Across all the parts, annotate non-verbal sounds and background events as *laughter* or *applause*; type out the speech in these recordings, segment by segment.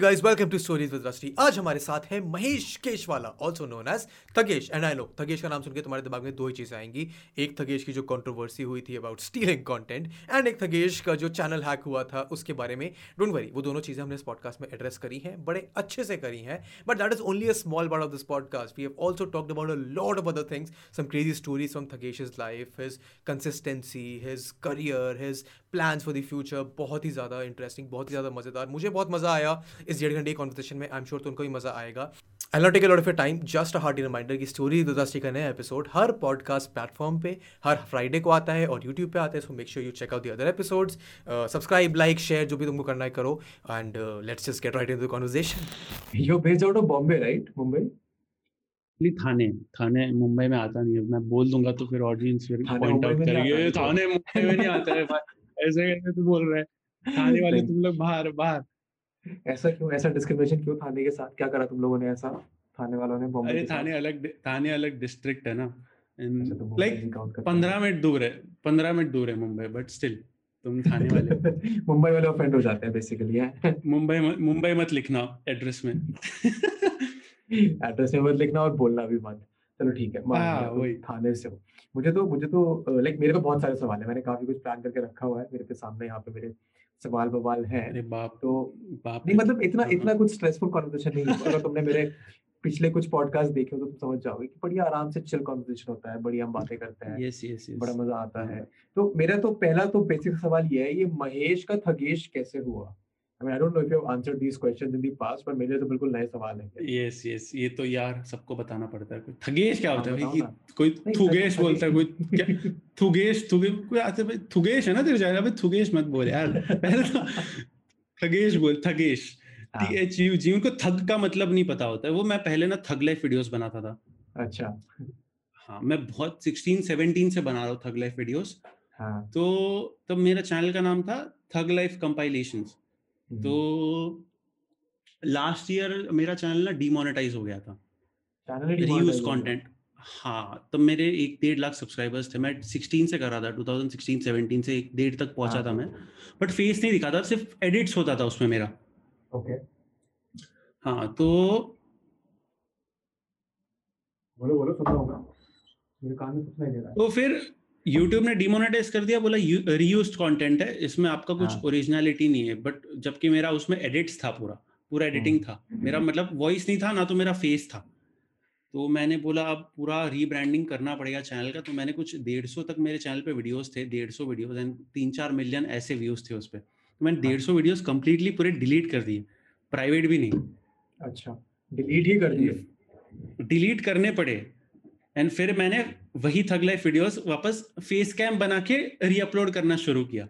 Guys, welcome to Stories with Rusty. आज हमारे साथ है Mahesh Keshwala, also known as Thugesh and I know Thugesh का नाम सुनकर तुम्हारे दिमाग में दो ही चीज़ें आएँगी। एक थगेश की जो कंट्रोवर्सी हुई थी अबाउट स्टीलिंग कंटेंट एंड एक थगेश का जो चैनल हैक हुआ था उसके बारे में। डोंट वरी वो दोनों चीज़ें हमने इस पॉडकास्ट में एड्रेस करी हैं बड़े अच्छे से करी हैं। But that is only a small part of this podcast we have also talked about a lot of other things some crazy stories from Thugesh life his consistency his career his plans for the future बहुत ही ज़्यादा interesting बहुत ही ज़्यादा मज़ेदार। मुझे बहुत मज़ा आया। इस डेढ़ घंटे की कॉन्वर्सेशन में आई एम श्योर तो उनको भी मज़ा आएगा। I not take a lot of time just a hearty reminder की स्टोरी दुदास्टी का नया एपिसोड हर पॉडकास्ट प्लेटफॉर्म पे हर फ्राइडे को आता है और यूट्यूब पे आता है so make sure you check out the other episodes subscribe like share जो भी तुमको करना है करो and let's just get right in the conversation You're based out of Bombay, right? Mumbai? Actually Thane Thane Mumbai में आता नहीं है। मैं बोल दूँगा तो फिर ऑडियंस फिर थाने पॉइंट आउट करेंगे। आता। तो।" थाने मुंबई में नहीं आता है भाई। ऐसे कैसे तू बोल रहा है? थाने वाले *laughs* तुम लोग बाहर बाहर। ऐसा क्यों ऐसा डिस्क्रिमिनेशन क्यों थाने के साथ क्या करा तुम लोगों ने ऐसा? थाने वालों ने बॉम्बे अरे थाने अलग थाने अलग डिस्ट्रिक्ट है ना। अच्छा, तो लाइक count करते पंद्रह मिनट दूर है पंद्रह मिनट दूर है मुंबई बट स्टिल तुम थाने *laughs* वाले। मुंबई वाले ऑफेंड हो जाते हैं बेसिकली है। मुंबई मुंबई मत लिखना एड्रेस में। *laughs* एड्रेस में मत लिखना और बोलना भी मत। चलो ठीक है हाँ, वही। थाने से हो। मुझे तो मुझे तो लाइक मेरे को बहुत सारे सवाल है मैंने काफ़ी कुछ प्लान करके रखा हुआ है मेरे पे सामने यहाँ पे मेरे सवाल बवाल है। अरे बाप तो बाप नहीं मतलब इतना हाँ। इतना कुछ स्ट्रेसफुल कॉन्वर्सेशन नहीं है। अगर तुमने मेरे पिछले कुछ पॉडकास्ट देखे हो तो तुम समझ जाओगे कि बढ़िया आराम से चिल कॉन्वर्सेशन होता है बढ़िया हम बातें करते हैं यस यस बड़ा मज़ा आता है। तो मेरा तो पहला तो बेसिक सवाल ये है ये महेश का थगेश कैसे हुआ? I mean I don't know if you have answered these questions in the past पर मेरे तो बिल्कुल नए सवाल हैं। यस यस ये तो यार सबको बताना पड़ता है। कोई थगेश क्या हाँ, होता है? भाई कि कोई थुगेश बोलता है कोई क्या? थुगेश थुगे कोई आते भाई थुगेश है ना तेरे जाएगा भाई थुगेश मत बोल यार। पहले तो थगेश बोल थगेश हाँ, टी एच यू जी उनको थग का मतलब नहीं पता होता है। वो मैं पहले ना थग लाइफ वीडियोस बनाता था। अच्छा। हाँ मैं बहुत 16 17 से बना रहा हूँ थग लाइफ वीडियोस। हाँ। तो तब मेरा चैनल का नाम था थग लाइफ कंपाइलेशंस तो लास्ट ईयर मेरा चैनल ना डीमोनेटाइज हो गया था। ही रीयूज हो। कंटेंट हाँ तब मेरे एक डेढ़ लाख सब्सक्राइबर्स थे। मैं 16 से कर रहा था 2016 17 से एक डेढ़ तक पहुँचा हाँ। था मैं। बट फेस नहीं दिखा था सिर्फ़ एडिट्स होता था उसमें मेरा। ओके। हाँ तो बोलो बोलो सुन रहा हूँ मेरे कान में कुछ दे रहा है। तो फिर YouTube ने डिमोनेटाइज कर दिया बोला रीयूज्ड कंटेंट है इसमें आपका कुछ हाँ। ओरिजिनलिटी नहीं है। बट जबकि मेरा उसमें एडिट्स था पूरा पूरा एडिटिंग था। मेरा मतलब वॉइस नहीं था ना तो मेरा फेस था। तो मैंने बोला अब पूरा रीब्रांडिंग करना पड़ेगा चैनल का। तो मैंने कुछ डेढ़ सौ तक मेरे चैनल पे वीडियोस थे डेढ़ सौ वीडियोस एंड तीन चार मिलियन ऐसे व्यूज़ थे उस पर तो मैंने हाँ। डेढ़ सौ वीडियोज़ कम्प्लीटली पूरे डिलीट कर दिए। प्राइवेट भी नहीं। अच्छा डिलीट ही कर दिए। डिलीट करने पड़े। एंड फिर मैंने वही थग लाइफ वीडियोस वापस फेस कैम बना के रीअपलोड करना शुरू किया।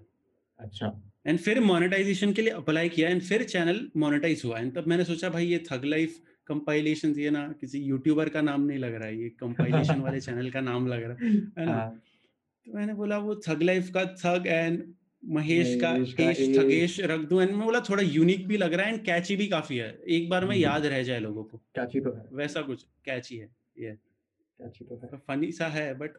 अच्छा। एंड फिर मोनेटाइजेशन के लिए अप्लाई किया एंड फिर चैनल मोनेटाइज हुआ। एंड तब मैंने सोचा भाई ये थग लाइफ कंपाइलेशन ये ना किसी यूट्यूबर का नाम नहीं लग रहा है ये कंपाइलेशन वाले *laughs* चैनल का नाम लग रहा है। ना? हाँ, तो मैंने बोला वो थग लाइफ का थग एंड महेश का एश। थगेश रख दूँ। एंड मैं बोला थोड़ा यूनिक भी लग रहा है एंड कैची भी काफ़ी है। एक बार में हम्म। याद रह जाए लोगों को। कैची तो है। वैसा कुछ कैची है ये। क्या तो है फनी सा है बट।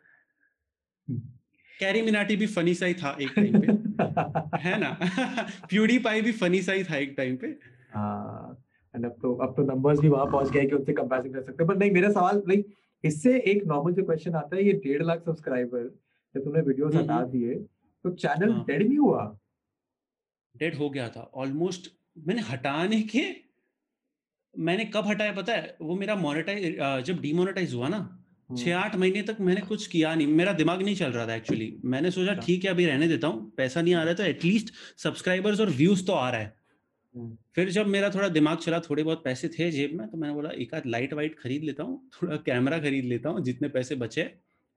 कैरी मिनाटी भी फनी सा ही था एक टाइम पे है ना *laughs* प्यूडी पाई भी फनी सा ही था एक टाइम पे हाँ एंड अब तो अब तो नंबर्स भी वहाँ पहुँच गए कि उनसे कंपैरिजन कर सकते हैं पर नहीं मेरा सवाल लाइक इससे एक नॉर्मल जो क्वेश्चन आता है ये डेढ़ लाख सब्सक्राइबर जब तुमने वीडियोस हम्म, हटा हम्म। दिए तो चैनल हाँ। डेड भी हुआ डेड हो गया था ऑलमोस्ट मैंने हटाने के मैंने कब हटाया पता है वो मेरा मोनेटाइज जब डीमोनेटाइज हुआ ना छह आठ महीने तक मैंने कुछ किया नहीं। मेरा दिमाग नहीं चल रहा था एक्चुअली मैंने सोचा अच्छा। ठीक है अभी रहने देता हूँ पैसा नहीं आ रहा है तो एटलीस्ट सब्सक्राइबर्स और व्यूज़ तो आ रहा है। हम्म, फिर जब मेरा थोड़ा दिमाग चला थोड़े बहुत पैसे थे जेब में तो मैंने बोला एक आध लाइट वाइट खरीद लेता हूँ थोड़ा कैमरा खरीद लेता हूँ जितने पैसे बचे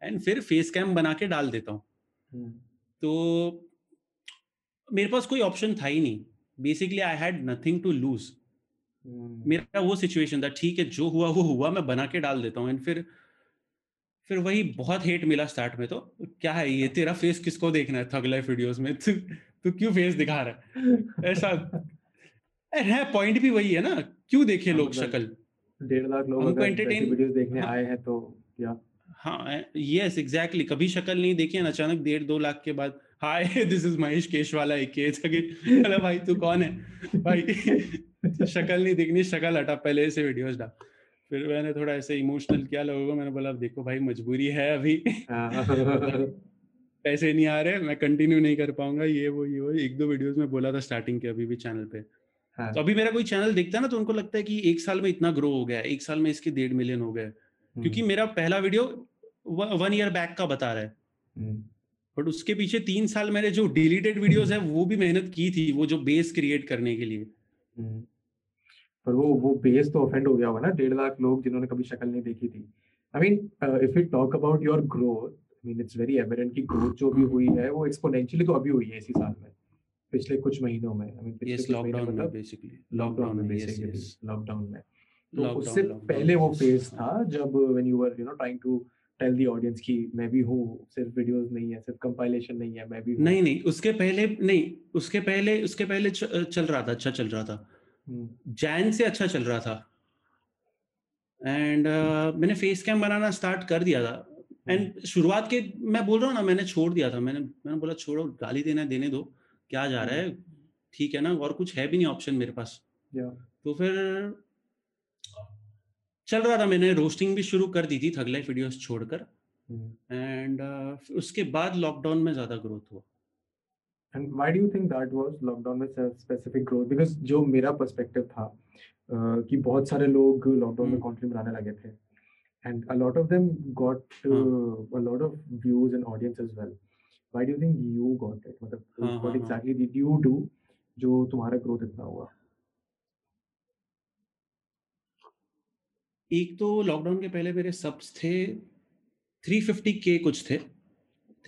एंड फिर फेस कैम बना के डाल देता हूँ। हम्म, तो मेरे पास कोई ऑप्शन था ही नहीं। Basically I had nothing to lose hmm, मेरा वो सिचुएशन था ठीक है जो हुआ वो हुआ मैं बना के डाल देता हूँ। एंड फिर फिर वही बहुत हेट मिला स्टार्ट में तो क्या है ये? तेरा फेस किसको देखना है थग लाइफ वीडियोस में? तू तू क्यों फेस दिखा रहा है? ऐसा। *laughs* अरे है पॉइंट भी वही है ना। क्यों देखे हाँ, लोग मतलब शक्ल? डेढ़ लाख लोग हमको अगर वीडियोस देखने हाँ। आए हैं तो हाँ यस एग्जैक्टली कभी शक्ल नहीं देखी है अचानक डेढ़ दो लाख के बाद hi *laughs* this is Mahesh Keshwala अरे भाई तू कौन है? भाई *laughs* शक्ल नहीं दिखनी शक्ल हटा पहले से वीडियोस डाल। फिर मैंने थोड़ा ऐसे इमोशनल किया लोगों को मैंने बोला देखो भाई मजबूरी है अभी *laughs* पैसे नहीं आ रहे मैं कंटिन्यू नहीं कर पाऊँगा ये वो ये वो एक दो वीडियोस में बोला था स्टार्टिंग के अभी भी चैनल पे हाँ. तो अभी मेरा कोई चैनल देखता है ना तो उनको लगता है कि एक साल में इतना ग्रो हो गया एक साल में इसके डेढ़ मिलियन हो गए क्योंकि हम्म। मेरा पहला वीडियो वन ईयर बैक का बता रहा है बट हम्म। उसके पीछे तीन साल मैंने जो डिलीटेड वीडियोस है वो भी मेहनत की थी वो जो बेस क्रिएट करने के लिए हम्म। पर वो वो बेस तो ऑफेंड हो गया होगा ना डेढ़ लाख लोग जिन्होंने कभी शक्ल नहीं देखी थी। I mean if you talk about your growth I mean it's very evident कि ग्रोथ जो भी हुई है वो एक्सपोनेंशियली तो अभी हुई है इसी साल में पिछले कुछ महीनों में। आई मीन पिछले महीनों में बेसिकली लॉकडाउन में बेसिकली लॉकडाउन में। तो उससे पहले वो फ़ेज़ था जब when you were you know trying to tell the audience की मैं भी हूँ सिर्फ़ वीडियोस नहीं है सिर्फ़ कंपाइलेशन नहीं है मैं भी नहीं नहीं उसके पहले नहीं उसके पहले उसके पहले चल रहा था अच्छा चल रहा था। जैन हम्म। से अच्छा चल रहा था। एंड uh, मैंने फेस कैम बनाना स्टार्ट कर दिया था। And hmm. शुरुआत के मैं बोल रहा हूँ ना मैंने छोड़ दिया था। मैंने मैंने बोला छोड़ो गाली देना देने दो। क्या जा रहा है? हम्म। ठीक है ना? और कुछ है भी नहीं ऑप्शन मेरे पास। तो फिर चल रहा था मैंने रोस्टिंग भी शुरू कर दी थी थग लाइफ वीडियोस छोड़कर एंड uh, उसके बाद लॉकडाउन में ज़्यादा ग्रोथ हुआ। And why do you think that was lockdown में स्पेसिफिक ग्रोथ बिकॉज़ जो मेरा पर्सपेक्टिव था uh, कि बहुत सारे लोग लॉकडाउन में कंटेंट बनाने लगे थे। And a lot of them got uh, huh. a lot of views and audience as well. Why do you think you got it? मतलब huh, exactly did you do जो तुम्हारा ग्रोथ इतना हुआ? एक तो लॉकडाउन के पहले मेरे सब्स थे 350 के कुछ थे।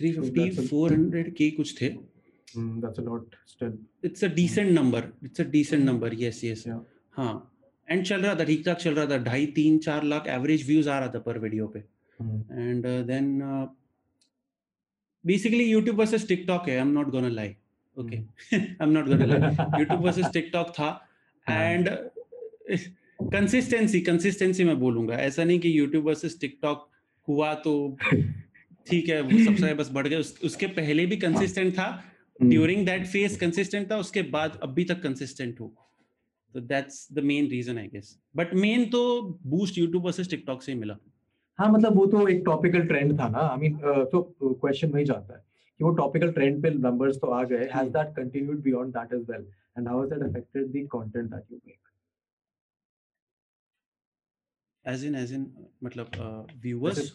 350 400 के कुछ थे। Mm, that's a lot still. It's a decent mm. number. It's a decent mm. number. Yes yes. Yeah. हाँ. एंड चल रहा था ठीक ठाक चल रहा था. ढाई तीन चार लाख एवरेज व्यूज़ आ रहा था पर वीडियो पे. And then basically YouTube versus TikTok है. I am not gonna lie okay I am not gonna lie YouTube versus TikTok था एंड कंसिस्टेंसी कंसिस्टेंसी मैं बोलूँगा. ऐसा नहीं कि यूट्यूब वर्सेस टिकटॉक हुआ तो *laughs* ठीक है सब्सक्राइबर्स बढ़ गए. उस, उसके पहले भी कंसिस्टेंट था. ड्यूरिंग दैट फ़ेज़ कंसिस्टेंट था उसके बाद अभी तक कंसिस्टेंट हो। तो that's the main reason I guess but main तो बूस्ट यूट्यूब वर्सेस टिकटॉक से ही मिला। हाँ मतलब वो तो एक टॉपिकल ट्रेंड था ना। आई मीन तो क्वेश्चन वही जाता है कि वो टॉपिकल ट्रेंड पे नंबर्स तो आ गए। Has that continued beyond that as well and how has that affected the content that you make as in as in मतलब व्यूअर्स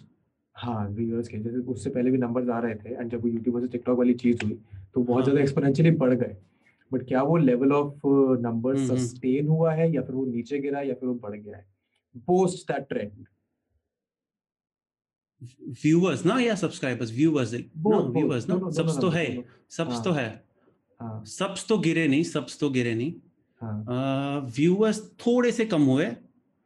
हाँ व्यूअर्स के जैसे उससे पहले भी नंबर्स आ रहे थे एंड जब वो यूट्यूब वर्सेस टिकटॉक वाली चीज़ हुई तो बहुत हाँ. ज़्यादा एक्सपोनेंशियली बढ़ गए। बट क्या वो लेवल ऑफ़ नंबर सस्टेन हुआ है या फिर वो नीचे गिरा या फिर वो बढ़ गया है? पोस्ट दैट ट्रेंड व्यूअर्स ना या सब्सक्राइबर्स व्यूअर्स नो व्यूअर्स ना सब्स तो है सब्स तो है। सब्स तो गिरे नहीं सब्स तो गिरे नहीं। व्यूअर्स थोड़े से कम हुए।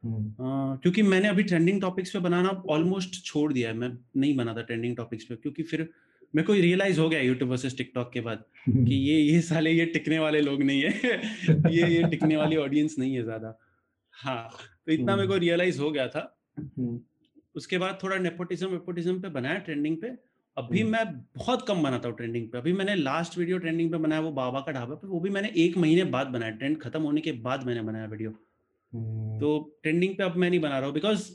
क्योंकि मैंने अभी ट्रेंडिंग टॉपिक्स पे बनाना ऑलमोस्ट छोड़ दिया है। मैं नहीं बना था ट्रेंडिंग टॉपिक्स पे क्योंकि फिर मेरे को रियलाइज़ हो गया यूट्यूब वर्सेस टिकटॉक के बाद *laughs* कि ये ये साले ये टिकने वाले लोग नहीं है। *laughs* ये ये टिकने वाली ऑडियंस नहीं है ज़्यादा। हाँ तो इतना मेरे को रियलाइज़ हम्म। हो गया था। हम्म। उसके बाद थोड़ा नेपोटिज्म वेपोटिज्म पे बनाया ट्रेंडिंग पे। अभी हम्म। मैं बहुत कम बनाता हूँ ट्रेंडिंग पे। अभी मैंने लास्ट वीडियो ट्रेंडिंग पे बनाया वो बाबा का ढाबा पे वो भी मैंने एक महीने बाद बनाया। ट्रेंड खत्म होने के बाद मैंने बनाया वीडियो तो ट्रेंडिंग पे अब मैं नहीं बना रहा हूँ बिकॉज़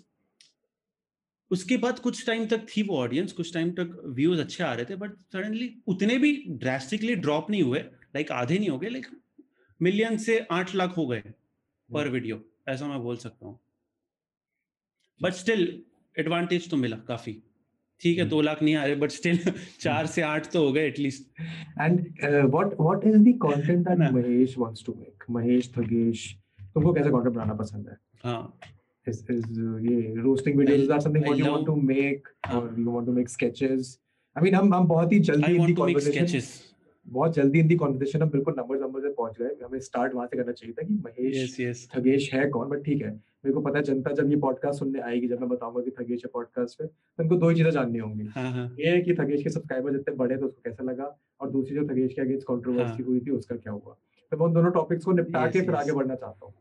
उसके बाद कुछ टाइम तक थी वो ऑडियंस कुछ टाइम तक व्यूज़ अच्छे आ रहे थे बट सडनली उतने भी ड्रेस्टिकली ड्रॉप नहीं हुए लाइक like आधे नहीं हो गए लाइक मिलियन से आठ लाख हो गए पर वीडियो ऐसा मैं बोल सकता हूँ। बट स्टिल एडवांटेज तो मिला काफ़ी। ठीक है दो लाख नहीं आ रहे बट स्टिल *laughs* चार से आठ तो हो गए at least and what what is the content that Mahesh wants to make Mahesh Thugesh तुमको कैसा कंटेंट बनाना पसंद है? हाँ। Is is uh, yeah roasting videos is that something what you want to make or you want to make sketches? I mean हम हम बहुत ही जल्दी इन दी conversation बहुत जल्दी इन दी कॉन्वर्सेशन हम बिल्कुल नंबर नंबर से पहुँच गए। हमें स्टार्ट वहाँ से करना चाहिए था कि महेश yes, yes. थगेश है कौन? बट ठीक है। मेरे को पता है जनता जब ये पॉडकास्ट सुनने आएगी जब मैं बताऊँगा कि थगेश है पॉडकास्ट पे तो उनको दो ही चीज़ें जाननी होंगी। हाँ, हाँ. ये है कि थगेश के सब्सक्राइबर जितने बड़े थे उसको कैसा लगा? और दूसरी जो थगेश के अगेंस्ट कंट्रोवर्सी हुई थी उसका क्या हुआ? तो मैं उन दोनों टॉपिक्स को निपटा के फिर आगे बढ़ना चाहता हूँ।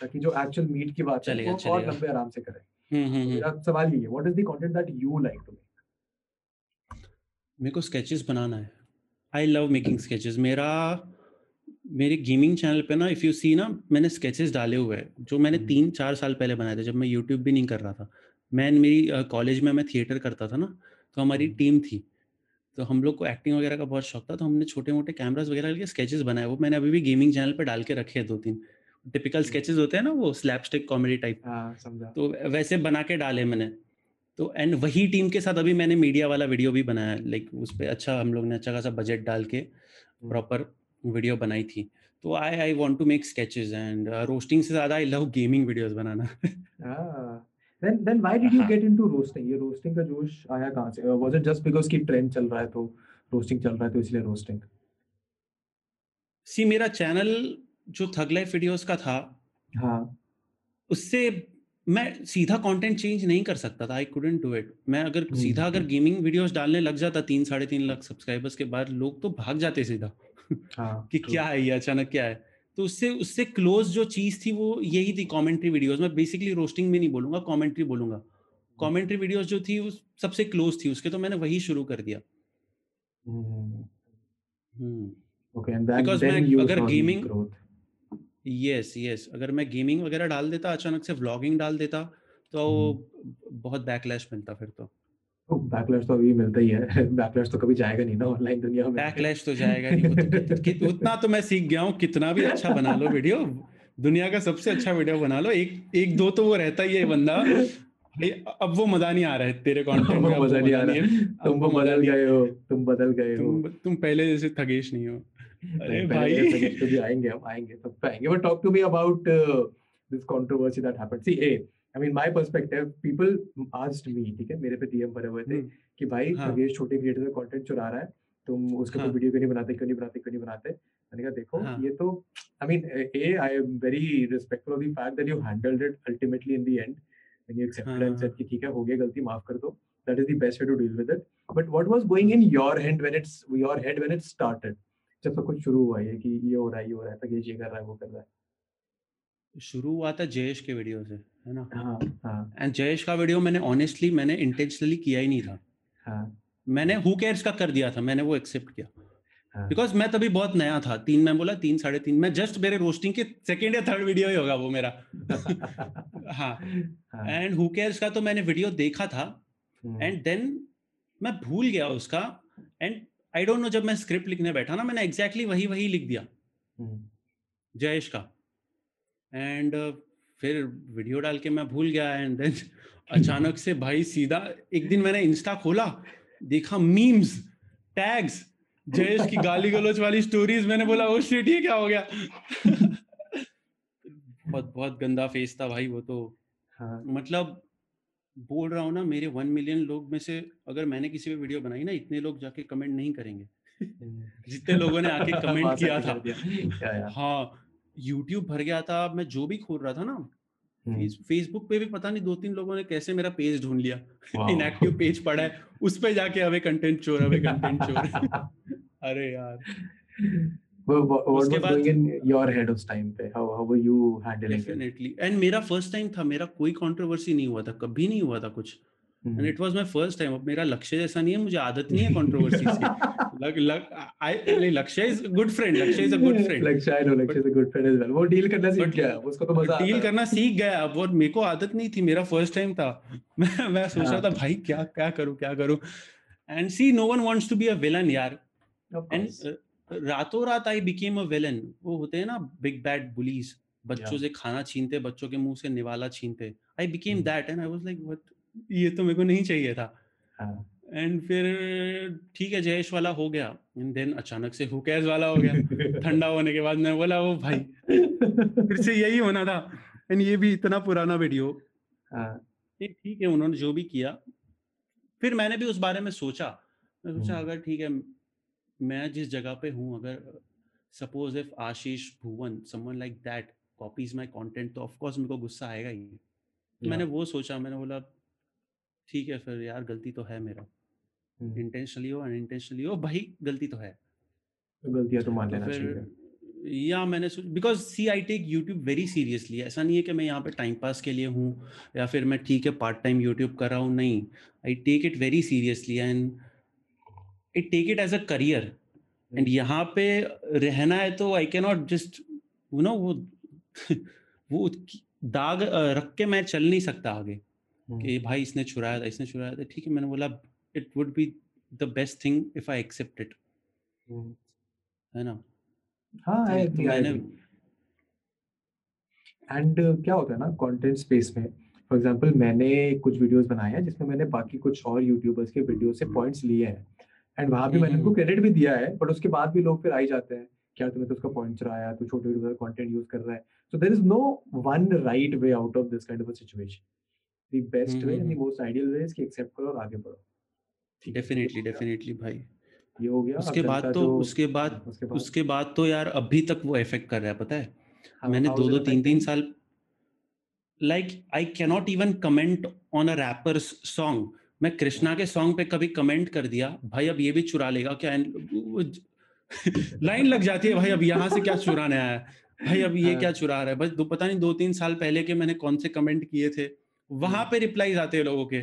ताकि जो एक्चुअल मीट की बात है वो और लंबे आराम से करें। हम्म हम्म तो हम्म। मेरा सवाल ये है what is the content that you like to make मेरे को स्केचेस बनाना है। आई लव मेकिंग स्केचेस मेरा मेरे गेमिंग चैनल पे ना इफ़ यू सी ना मैंने स्केचेस डाले हुए हैं जो मैंने। तीन चार साल पहले बनाए थे जब मैं यूट्यूब भी नहीं कर रहा था। मैं मेरी कॉलेज में मैं थिएटर करता था ना तो हमारी। टीम थी। तो हम लोग को एक्टिंग वगैरह का बहुत शौक था तो हमने छोटे मोटे कैमराज वगैरह लेके स्केचेस बनाए। वो मैंने अभी भी गेमिंग चैनल पर डाल के रखे हैं दो तीन। टिपिकल। स्केचेस होते हैं ना वो स्लैपस्टिक कॉमेडी टाइप हाँ समझा तो वैसे बना के डाले मैंने तो एंड वही टीम के साथ अभी मैंने मीडिया वाला वीडियो भी बनाया लाइक उस पर अच्छा हम लोग ने अच्छा खासा बजट डाल के। प्रॉपर वीडियो बनाई थी तो I I want to make sketches and roasting से ज़्यादा आई लव गेमिंग वीडियोस बनाना Ah, *laughs* then then why did you हाँ। get into roasting? ये roasting का जोश आया कहाँ से? Uh, Was it just because कि trend चल रहा है तो roasting चल रहा है तो इसलिए roasting? सी मेरा चैनल जो थग लाइफ वीडियोस का था हाँ। उससे मैं सीधा कंटेंट चेंज नहीं कर सकता था आई कुडंट डू इट मैं अगर हम्म। सीधा अगर गेमिंग वीडियोस डालने लग जाता तीन साढ़े तीन लाख सब्सक्राइबर्स के बाद लोग तो भाग जाते सीधा। हाँ *laughs* कि क्या है ये अचानक क्या है? तो उससे उससे क्लोज जो चीज़ थी वो यही थी कमेंट्री वीडियोस मैं बेसिकली रोस्टिंग में नहीं बोलूँगा कमेंट्री बोलूँगा। कमेंट्री वीडियोस जो थी उस सबसे क्लोज थी उसके तो मैंने वही शुरू कर दिया। Hmm. हम्म। Okay, मैं अगर growth. यस यस अगर मैं गेमिंग वगैरह डाल देता अचानक से व्लॉगिंग डाल देता तो बहुत बैकलैश मिलता फिर तो। तो backlash तो अभी मिलता ही है। *laughs* backlash तो कभी जाएगा नहीं ना ऑनलाइन दुनिया में। बैकलैश तो जाएगा नहीं। वो तो कित, कित, उतना तो मैं सीख गया हूँ कितना भी अच्छा बना लो वीडियो दुनिया का सबसे अच्छा वीडियो बना लो। एक एक दो तो वो रहता ही है बंदा। अब वो मज़ा नहीं आ रहा है तेरे *laughs* कंटेंट में मज़ा नहीं आ रहा है। तुम बदल गए हो। तुम बदल गए हो। तुम पहले जैसे थगेश नहीं हो। अरे भाई। पहले पहले तो भी आएँगे हम आएँगे सब पे आएँगे। But to that ठीक है मेरे पे DM भरे हुए थे हम्म, कि भाई हाँ। छोटे क्रिएटर का कंटेंट चुरा रहा है तुम उसके ऊपर हाँ। वीडियो क्यों नहीं बनाते क्यों नहीं बनाते क्यों नहीं बनाते? मैंने कहा देखो हाँ। ये तो I mean a I am very respectful of the fact that you handled it ultimately in the end ठीक है हो गया गलती माफ़ कर दो। That is the best way to deal with it but what was going in your head when it's your head when it started जब सब कुछ शुरू हुआ ये कि ये हो रहा है ये हो रहा है तक ये कर रहा है वो कर रहा है। शुरू हुआ था जयेश के वीडियो से है ना? हाँ हाँ। एंड जयेश का वीडियो मैंने ऑनेस्टली मैंने इंटेंशनली किया ही नहीं था। हाँ। मैंने हु केयर्स का कर दिया था मैंने वो एक्सेप्ट किया। हाँ। बिकॉज़ मैं तभी बहुत नया था तीन मैं बोला तीन साढ़े तीन मैं जस्ट मेरे रोस्टिंग के सेकेंड या थर्ड वीडियो ही होगा वो मेरा। *laughs* हाँ। हाँ, एंड हु केयर्स का तो मैंने वीडियो देखा था। हम्म, एंड देन मैं भूल गया उसका। एंड आई डोंट नो जब मैं स्क्रिप्ट लिखने बैठा ना मैंने एग्जैक्टली exactly वही वही लिख दिया। हम्म, जयेश का। एंड uh, फिर वीडियो डाल के मैं भूल गया एंड देन *laughs* अचानक से भाई सीधा एक दिन मैंने इंस्टा खोला देखा मीम्स टैग्स जयेश की गाली गलोच वाली स्टोरीज मैंने बोला ओ शिट ये क्या हो गया? *laughs* बहुत बहुत गंदा फेस था भाई वो तो। हाँ। मतलब बोल रहा हूँ ना मेरे वन मिलियन लोग में से अगर मैंने किसी पे वीडियो बनाई ना इतने लोग जाके कमेंट नहीं करेंगे। *laughs* जितने लोगों ने आके *laughs* कमेंट किया था। हाँ यूट्यूब भर गया था मैं जो भी खोल रहा था ना हम्म, फेसबुक पे भी पता नहीं दो तीन लोगों ने कैसे मेरा पेज ढूंढ लिया। इनएक्टिव पेज पड़ा है उस पे जाके हमें कंटेंट चोर हमें कंटेंट चोर। *laughs* अरे यार। Well, what, what was going in your head उस time पे? How how were you handling it? Definitely मेरा फ़र्स्ट टाइम था मेरा कोई कंट्रोवर्सी नहीं हुआ था कभी नहीं हुआ था कुछ। And it was my first time अब मेरा लक्ष्य जैसा नहीं है मुझे आदत नहीं है कंट्रोवर्सी *laughs* की लग लग I Lakshay is good friend Lakshay is a good friend Lakshay I know लक्ष्य is a good friend as well. वो डील करना सीख गया उसको तो मज़ा डील करना सीख गया अब और मेरे को आदत नहीं थी मेरा फ़र्स्ट टाइम था *laughs* मैं मैं सोच रहा हाँ। था भाई क्या क्या करूँ क्या करूँ and see no one wants to be a villain यार एंड. रातों रात आई बिकेम अ विलन वो होते हैं ना बिग बैड बुलीज बच्चों Yeah. से खाना छीनते बच्चों के मुँह से निवाला छीनते। I became Hmm. That and I was like what ये तो मेरे को नहीं चाहिए था. हाँ, एंड फिर ठीक है जयेश वाला हो गया। एंड देन अचानक से हु केयर्स वाला हो गया। *laughs* ठंडा होने के बाद मैं बोला ओ भाई फिर से यही होना था। एंड ये भी इतना पुराना वीडियो हाँ, ये ठीक है उन्होंने जो भी किया। फिर मैंने भी उस बारे में सोचा। मैं सोचा हम्म। अगर ठीक है मैं जिस जगह पे हूँ अगर suppose if Ashish Bhuvan someone like that copies my content तो ऑफ़ कोर्स मेरे को गुस्सा आएगा ही। Yeah. मैंने वो सोचा मैंने बोला ठीक है फिर यार गलती तो है मेरा। हम्म, इंटेंशनली हो अनइंटेंशनली हो भाई गलती तो है। तो गलतियाँ तो मान तो लेना चाहिए। या मैंने सोच because see I take YouTube very seriously ऐसा नहीं है कि मैं यहाँ पे टाइम पास के लिए हूँ या फिर मैं ठीक है पार्ट टाइम यूट्यूब कर रहा हूँ नहीं। I take it very seriously and it take it as a career and यहाँ पे रहना है तो I can not just you know वो *laughs* वो दाग रख के मैं चल नहीं सकता आगे। कि भाई इसने छुराया था इसने छुराया था ठीक है मैंने बोला it would be the best thing if I accept it है ना? हाँ तो- तो मैंने एंड क्या होता है ना कंटेंट स्पेस में फॉर एग्जांपल मैंने कुछ वीडियोस बनाए हैं जिसमें मैंने बाकी कुछ और यूट्यूबर्स के वीडियो से पॉइंट्स लिए हैं। एंड वहाँ भी मैंने हम्म, उनको। क्रेडिट भी दिया है बट उसके बाद भी लोग फिर आई जाते हैं क्या तुमने तो उसका पॉइंट चुराया तू छोटे वीडियो का कंटेंट यूज़ कर रहा है। So there is no one right way out of this kind of a situation the best way and the. Most ideal way is कि एक्सेप्ट करो और आगे बढ़ो। है, डेफिनेटली हो डेफिनेटली भाई। ये हो गया उसके बाद तो जो- उसके बाद उसके बाद। तो यार अभी तक वो इफ़ेक्ट कर रहा है पता है? how- मैंने दो दो तीन तीन साल like I cannot even comment on a rapper's song मैं कृष्णा के सॉन्ग पे कभी कमेंट कर दिया भाई अब ये भी चुरा लेगा क्या? लाइन *laughs* लग जाती है भाई अब यहाँ से क्या चुराने आया है? भाई अब ये हाँ। क्या चुरा रहा है? बस दो पता नहीं दो तीन साल पहले के मैंने कौन से कमेंट किए थे? वहाँ हम्म। पे रिप्लाईज आते हैं लोगों के।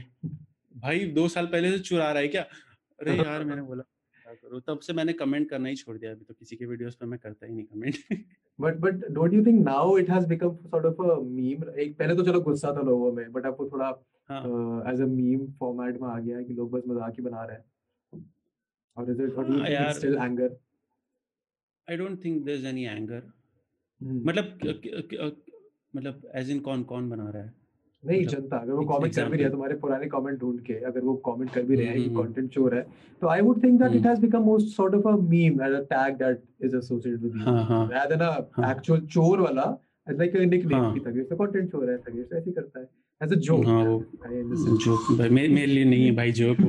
भाई दो साल पहले से चुरा रहा है क्या? अरे यार मैंने बोला क्या करूँ? तब से मैंने कमेंट करना ही छोड़ दिया अभी तो किसी के वीडियोस पे मैं करता ही नहीं comment but but don't you think now it has become sort of a meme एक पहले तो चलो गुस्सा था लोगों में बट अब वो थोड़ा हाँ। एज अ मीम फॉर्मेट में आ गया है कि लोग बस मज़ाक ही बना रहे हैं। और इज़ इट व्हाट हाँ। Still anger I don't think there is any anger मतलब मतलब एज इन कौन कौन बना रहा है? नहीं मतलब जनता अगर वो कमेंट कर भी रही है तुम्हारे पुराने कमेंट ढूंढ के अगर वो कमेंट कर भी रहे हैं कि हम्म, हम्म, कंटेंट चोर है तो I would think that it hmm. Has become most sort of a meme as a tag that is associated with you than a हाँ। actual चोर वाला like a nickname हाँ। कि तगेश तो कंटेंट चोर है तगेश तो ऐसे करता है एज अ जोक हाँ वो जोक भाई मेरे मेरे लिए नहीं है भाई जोक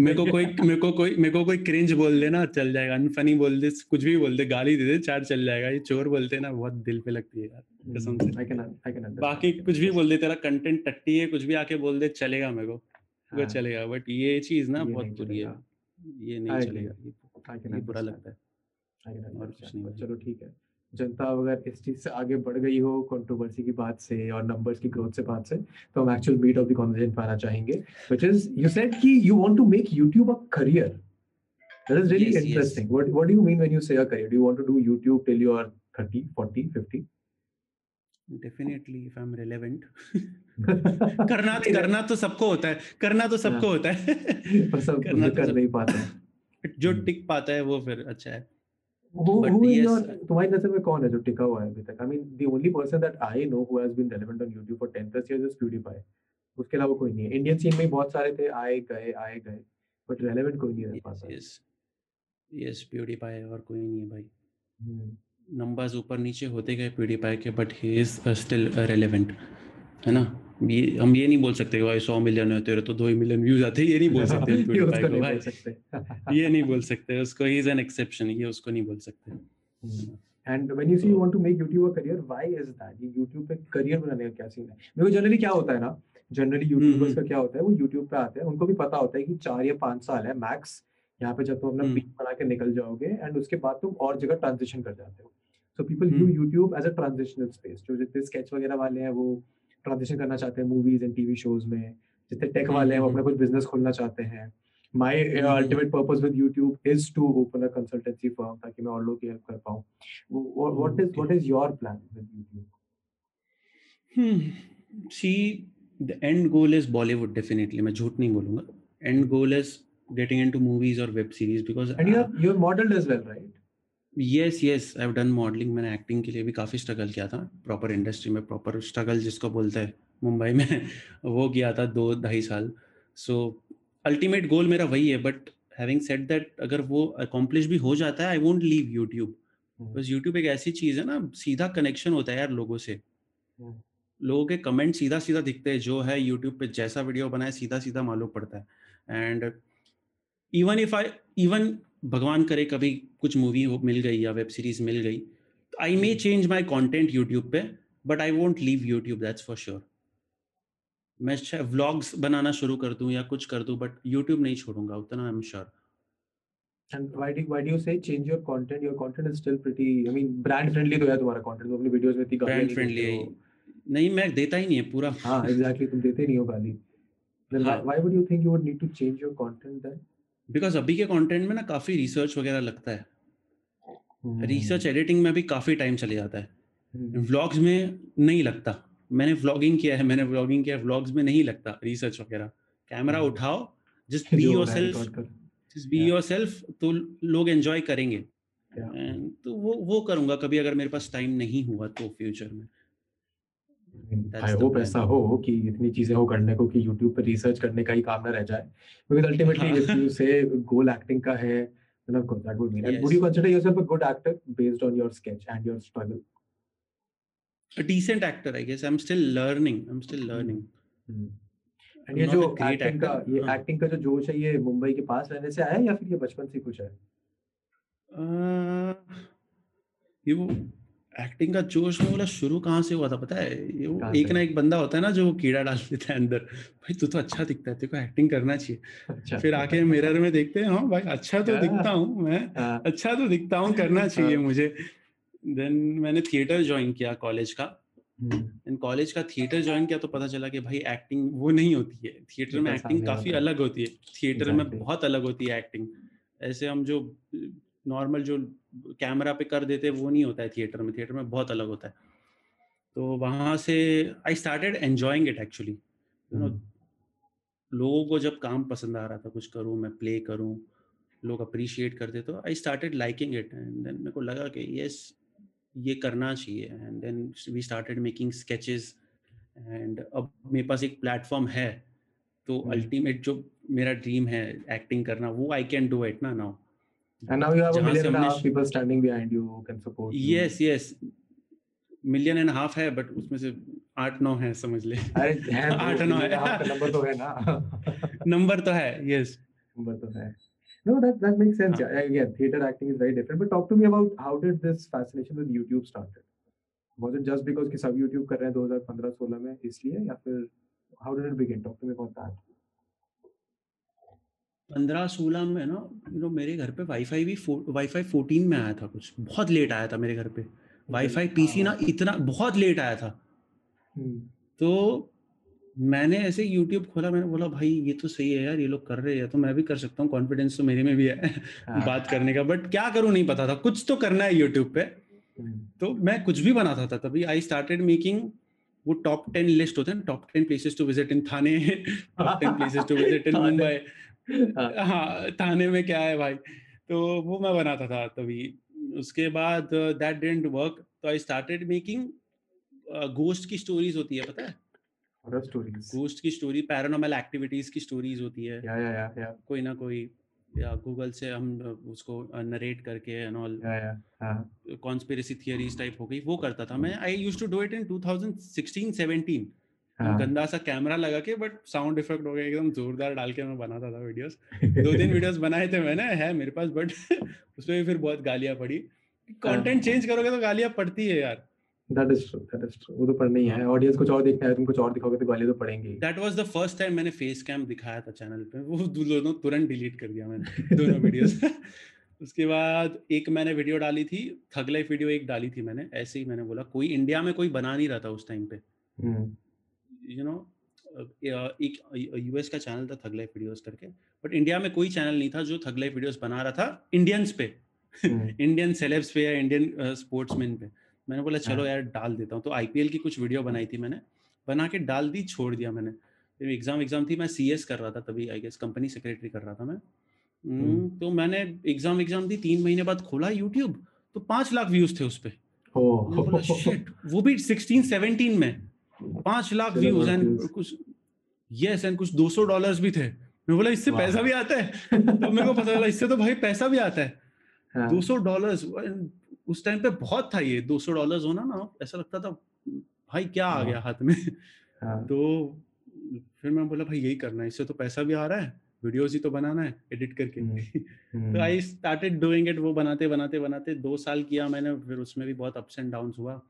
मेरे को कोई मेरे को कोई मेरे को कोई क्रिंज बोल दे ना चल जाएगा अनफनी बोल दे कुछ भी बोल दे गाली दे दे चार चल जाएगा ये चोर बोलते ना बहुत दिल पे लगती है यार। कसम से। आई कैन आई कैन बाकी कुछ भी बोल दे तेरा कंटेंट टट्टी है कुछ भी आके बोल दे चलेगा मेरे को। वो हाँ। चलेगा बट ये चीज़ ना बहुत बुरी है। ये नहीं चलेगा। ये, ये बुरा लगता है। और कुछ नहीं चलो ठीक है। जनता अगर इस चीज़ से आगे बढ़ गई हो कंट्रोवर्सी की बात से और नंबर्स की ग्रोथ से बात से तो हम actual meat of the conversation पे आना चाहेंगे व्हिच इज़ यू सेड कि you want to make YouTube that is really Yes, yes. interesting. What what do you mean when you say a career? Do you want to do YouTube till you are 30 40 50 definitely if I am relevant करना करना तो सबको होता है। करना तो सबको हाँ। होता है। *laughs* पर सब करना तो कर नहीं पाते। हैं *laughs* जो हम्म। टिक पाता है वो फिर अच्छा है। Your तुम्हारी नज़र में कौन है जो टिका हुआ है अभी तक? I mean, the only person that I know who has been relevant on YouTube for 10 plus years is PewDiePie. उसके अलावा कोई नहीं है। इंडियन सीन में बहुत सारे थे आए गए आए गए। बट रेलेवेंट कोई नहीं रह पाता। यस यस प्यूडीफाई और कोई नहीं है भाई। हम्म, नंबर्स ऊपर नीचे होते गए प्यूडीफाई के but he is still relevant है ना? ये हम ये नहीं बोल सकते भाई सौ मिलियन है तेरे तो दो ही मिलियन व्यूज़ आते ये नहीं बोल *laughs* सकते नहीं भाई। बोल सकते। *laughs* ये नहीं बोल सकते उसको ही इज़ एन एक्सेप्शन ये उसको नहीं बोल सकते। And when you say you want to make YouTube a career why is that? ये YouTube पे करियर बनाने का क्या सीन है? मेरे को जनरली क्या होता है ना जनरली यूट्यूबर्स। का क्या होता है वो YouTube पे आते हैं उनको भी पता होता है कि चार या पाँच साल है मैक्स यहाँ पे जब तुम अपना। पीक बना के निकल जाओगे एंड उसके बाद तुम और जगह ट्रांजिशन कर जाते हो। So people view hmm. YouTube as a transitional space जो जितने स्केच वगैरह वाले हैं वो ट्रांजिशन करना चाहते हैं मूवीज़ एंड टीवी शोज़ में जितने टेक वाले हैं वो अपना कुछ बिज़नेस खोलना चाहते हैं my. Ultimate purpose with YouTube is to open a consultancy firm ताकि मैं और लोगों की हेल्प कर पाऊँ what is what is your plan with YouTube Hmm. See, the end goal is Bollywood definitely. मैं झूठ नहीं बोलूँगा. End goal is getting into movies or web series because and you have you have modeled as well right yes yes I've done modelling मैंने acting के लिए भी काफ़ी struggle किया था। प्रॉपर इंडस्ट्री में प्रॉपर स्ट्रगल जिसको बोलते हैं मुंबई में *laughs* वो किया था दो ढाई साल। सो अल्टीमेट गोल मेरा वही है बट having said that अगर वो accomplish भी हो जाता है आई won't लीव यूट्यूब बस यूट्यूब एक ऐसी चीज़ है ना सीधा कनेक्शन होता है यार लोगों से। हम्म। लोगों के कमेंट सीधा सीधा दिखते हैं जो है यूट्यूब पे जैसा वीडियो बनाए सीधा सीधा मालूम पड़ता है। And even if I even भगवान करे कभी कुछ मूवी मिल गई या वेब सीरीज़ मिल गई I may change my content YouTube पे but I won't leave YouTube that's for sure मैं व्लॉग्स बनाना शुरू कर दूँ या कुछ कर दूँ बट यूट्यूब नहीं छोड़ूँगा उतना I am sure And why do why do you say change your content? Your content is still pretty. I mean, brand friendly तो है तुम्हारा content. तुम अपनी videos में इतनी देते है हो. नहीं मैं देता ही नहीं है पूरा हाँ, exactly. तुम देते नहीं हो गाली. Then हाँ। why would you think you would need to change your content then? Because अभी के कंटेंट में ना काफ़ी रिसर्च वगैरह लगता है। Research Hmm. एडिटिंग में भी काफ़ी टाइम चले जाता है। Vlogs Hmm. में नहीं लगता। मैंने व्लॉगिंग किया है मैंने व्लॉगिंग किया है व्लॉग्स में नहीं लगता रिसर्च वगैरह। कैमरा हम्म। उठाओ just be yourself just be yourself तो लोग एंजॉय करेंगे। Yeah. तो वो वो करूँगा। कभी अगर मेरे पास टाइम नहीं हुआ तो फ्यूचर में। I hope. ऐसा हो कि इतनी चीज़ें हो करने को कि YouTube पे रिसर्च करने का ही काम ना रह जाए बिकॉज़ अल्टीमेटली इफ़ हाँ। यू से गोल एक्टिंग का है then of course that would mean and would you Yes. consider yourself a good actor based on your sketch and your struggle a decent actor i guess i'm still learning i'm still learning and ये जो acting का. ये हाँ। Acting का जो जोश है ये मुंबई के पास रहने से आया है या फिर ये बचपन से ही कुछ है Uh, ये वो एक्टिंग का जोश में बोला शुरू कहाँ से हुआ था? पता है ये वो एक ना एक बंदा होता है ना जो वो कीड़ा डाल देता है अंदर। भाई तू तो अच्छा दिखता है तेरे को एक्टिंग करना चाहिए। अच्छा। फिर आके मिरर में देखते हैं हाँ भाई अच्छा तो दिखता हूँ मैं हाँ, अच्छा तो दिखता हूँ करना चाहिए हाँ। मुझे। देन मैंने थिएटर ज्वाइन किया कॉलेज का। हम्म, इन कॉलेज का थिएटर ज्वाइन किया तो पता चला कि भाई एक्टिंग वो नहीं होती है। थिएटर में एक्टिंग काफ़ी अलग होती है। थिएटर में बहुत अलग होती है एक्टिंग ऐसे हम जो नॉर्मल जो कैमरा पे कर देते वो नहीं होता है थिएटर में। थिएटर में बहुत अलग होता है। तो वहाँ से I started enjoying it actually you know hmm, लोगों को जब काम पसंद आ रहा था कुछ करूँ मैं प्ले करूँ लोग अप्रिशिएट करते तो I started liking it and then मेरे को लगा कि यस ये करना चाहिए। And then we started making sketches and अब मेरे पास एक प्लेटफॉर्म है तो हम्म। अल्टीमेट जो मेरा ड्रीम है एक्टिंग करना वो आई कैन डू इट ना now and now you have a million and a half people standing behind you who can support you. Yes yes million and half है but उसमें से आठ नौ है समझ ले है तो, आठ नौ है। नंबर तो है ना नंबर तो है यस नंबर तो है No, that that makes sense. हाँ. Yeah, again, theater acting is very different. But talk to me about how did this fascination with YouTube started? Was it just because कि सब YouTube कर रहे हैं 2015-16 में इसलिए या फिर how did it begin? Talk to me about that. पंद्रह सोलह में ना यू नो मेरे घर पे वाईफाई भी वाईफाई फोर्टीन में आया था कुछ। बहुत लेट आया था मेरे घर पे। वाईफाई पीसी ना इतना बहुत लेट आया था। Hmm. तो मैंने ऐसे यूट्यूब खोला मैंने बोला भाई ये तो सही है यार ये लोग कर रहे हैं तो मैं भी कर सकता हूँ कॉन्फिडेंस तो मेरे में भी है हाँ. बात करने का बट क्या करूँ नहीं पता था। कुछ तो करना है यूट्यूब पे। Hmm. तो मैं कुछ भी बनाता था तभी। आई स्टार्टेड मेकिंग वो टॉप टेन लिस्ट होते हैं top ten places to visit in Thane top ten places to visit in Mumbai हाँ. *laughs* हाँ थाने में क्या है भाई? तो वो मैं बनाता था तभी। उसके बाद दैट डिडंट वर्क तो आई स्टार्टेड मेकिंग गोस्ट की स्टोरीज होती है पता है? गोस्ट की स्टोरी पैरानॉर्मल एक्टिविटीज़ की स्टोरीज होती है। Yeah, yeah, yeah, yeah, कोई ना कोई या गूगल से हम उसको नरेट करके and all. Conspiracy theories type हो गई वो करता था मैं। I used to do it in 2016 17 हाँ. गंदा सा कैमरा लगा के बट साउंड इफ़ेक्ट हो गया एकदम जोरदार डाल के मैं बनाता था वीडियोस *laughs* दो तीन वीडियोस बनाए थे मैंने है मेरे पास बट *laughs* उसमें भी फिर बहुत गालियाँ पड़ी कंटेंट चेंज करोगे तो गालियाँ पड़ती है यार That is true. That is true. वो तो पढ़ना ही है. ऑडियंस कुछ और देखना है तुम कुछ और दिखाओगे तो गाली तो पड़ेंगी. That was the first time मैंने फेस कैम दिखाया था चैनल पे वो दोनों तुरंत डिलीट कर दिया मैंने *laughs* दोनों वीडियोस उसके बाद एक मैंने वीडियो डाली थी थग लाइफ वीडियो एक डाली थी मैंने ऐसे ही मैंने बोला कोई इंडिया में कोई बना नहीं रहा था उस टाइम पे Hmm. यू नो एक यूएस का चैनल था थग लाइफ वीडियोस करके बट इंडिया में कोई चैनल नहीं था जो थग लाइफ वीडियोस बना रहा था इंडियंस पे. *laughs* इंडियन सेलेब्स पे या इंडियन स्पोर्ट्समैन पे मैंने बोला चलो हाँ. यार डाल देता हूँ तो आईपीएल की कुछ वीडियो बनाई थी मैंने बना के डाल दी छोड़ दिया मैंने फिर एग्ज़ाम एग्ज़ाम थी मैं सीएस कर रहा था तभी आई गेस कंपनी सेक्रेटरी कर रहा था मैं हम्म, हम्म. तो मैंने एग्ज़ाम एग्ज़ाम दी तीन महीने बाद खोला यूट्यूब तो पाँच लाख व्यूज़ थे उस पे मैंने बोला. शिट वो भी 16 17 में पाँच लाख व्यूज़ एंड कुछ यस एंड कुछ 200 डॉलर्स भी थे मैं बोला इससे पैसा भी आता है *laughs* तो मेरे को पता चला इससे तो भाई पैसा भी आता है हाँ. 200 डॉलर्स उस टाइम पे बहुत था ये दो सौ डॉलर होना ना ऐसा लगता था भाई क्या आ हाँ. गया हाथ में हाँ. *laughs* तो फिर मैं बोला भाई यही करना है इससे तो पैसा भी आ रहा है वीडियोस ही तो बनाना है एडिट करके हम्म. *laughs* तो. आई स्टार्टेड डूइंग इट वो बनाते बनाते बनाते दो साल किया मैंने फिर उसमें भी बहुत अप्स एंड डाउन हुआ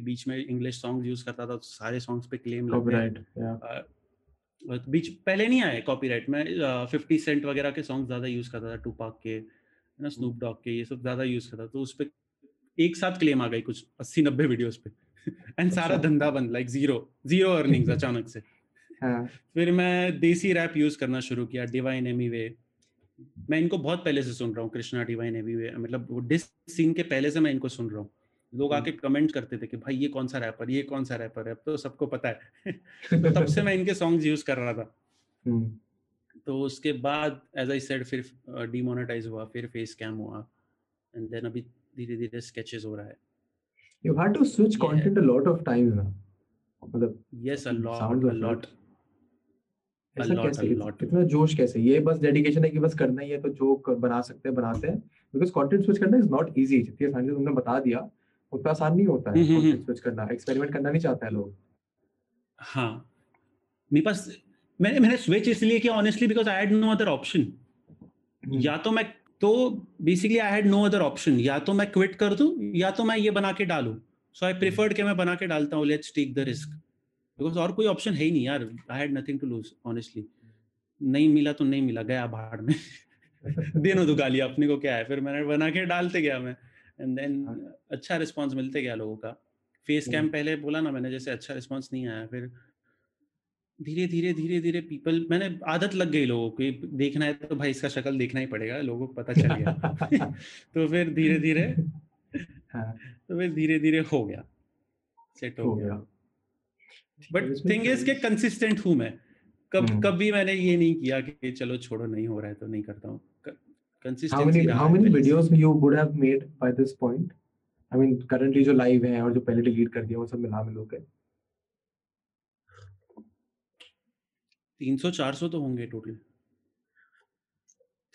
बीच में इंग्लिश सॉन्ग यूज़ करता था तो सारे सॉन्ग्स पे क्लेम लग गए। बीच पहले नहीं आए कॉपीराइट में फिफ्टी सेंट वगैरह के सॉन्ग ज़्यादा यूज़ करता था टू पाक के ना स्नूप डॉग के ये सब ज़्यादा यूज़ करता तो उस पर एक साथ क्लेम आ गई कुछ अस्सी नब्बे वीडियोस पे। *laughs* एंड सारा अच्छा। धंधा बंद लाइक ज़ीरो ज़ीरो अर्निंग्स अचानक से। हाँ। फिर मैं देसी रैप यूज़ करना शुरू किया डिवाइन एमी वे मैं इनको बहुत पहले से सुन रहा हूँ कृष्णा डिवाइन एमी वे मतलब वो डिस सीन के पहले से मैं इनको सुन रहा हूँ। लोग आके कमेंट करते थे कि भाई ये कौन सा रैपर ये कौन सा रैपर है? अब तो सबको पता है। तो तब से मैं *laughs* इनके सॉन्ग्स यूज़ कर रहा था। तो उसके बाद एज आई सेड फिर डीमोनेटाइज हुआ फिर फेस कैम हुआ। एंड देन अभी धीरे धीरे स्केचेस हो रहा है। Had to switch Yeah. content a lot of times now. मतलब yes a lot a lot ऐसा lot, कैसे. इतना जोश कैसे? ये बस डेडिकेशन है कि बस करना ही है तो जो कर- बना सकते हैं बनाते हैं। बिकॉज़ कंटेंट स्विच करना इज़ नॉट इजी जितनी आसानी से तुमने बता दिया उतना आसान नहीं होता है हम्म, हम्म, स्विच करना एक्सपेरिमेंट करना नहीं चाहते हैं लोग। हाँ। मेरे पास मैंने मैंने स्विच इसलिए किया honestly because I had no other option hmm, या तो मैं तो basically I had no other option या तो मैं क्विट कर दूँ या तो मैं ये बना के डालूं। सो आई प्रिफर्ड कि मैं बना के डालता हूँ let's take the risk because और कोई ऑप्शन है ही नहीं यार। I had nothing to lose honestly नहीं मिला तो नहीं मिला गया भाड़ में। *laughs* देनो तो गालियाँ अपने को क्या है? फिर मैंने बना के डालते गया मैं। एंड देन हाँ। अच्छा रिस्पांस मिलते गया लोगों का। फेस कैम हम्म। पहले बोला ना मैंने जैसे अच्छा रिस्पांस नहीं आया फिर धीरे धीरे धीरे धीरे पीपल मैंने आदत लग गई लोगों की देखना है तो भाई इसका शक्ल देखना ही पड़ेगा लोगों को पता चल गया। *laughs* तो फिर धीरे धीरे *laughs* हाँ, तो फिर धीरे धीरे हो गया। सेट हो हो गया। गया। बट थिंग इज़ के कंसिस्टेंट हूँ मैं। कब हम्म। कभी मैंने ये नहीं किया कि चलो छोड़ो नहीं हो रहा है तो नहीं करता हूँ। How many how many videos you would have made by this point I mean currently जो live हैं और जो पहले delete कर दिया वो सब मिला मिलो के 300 400 तो होंगे टोटल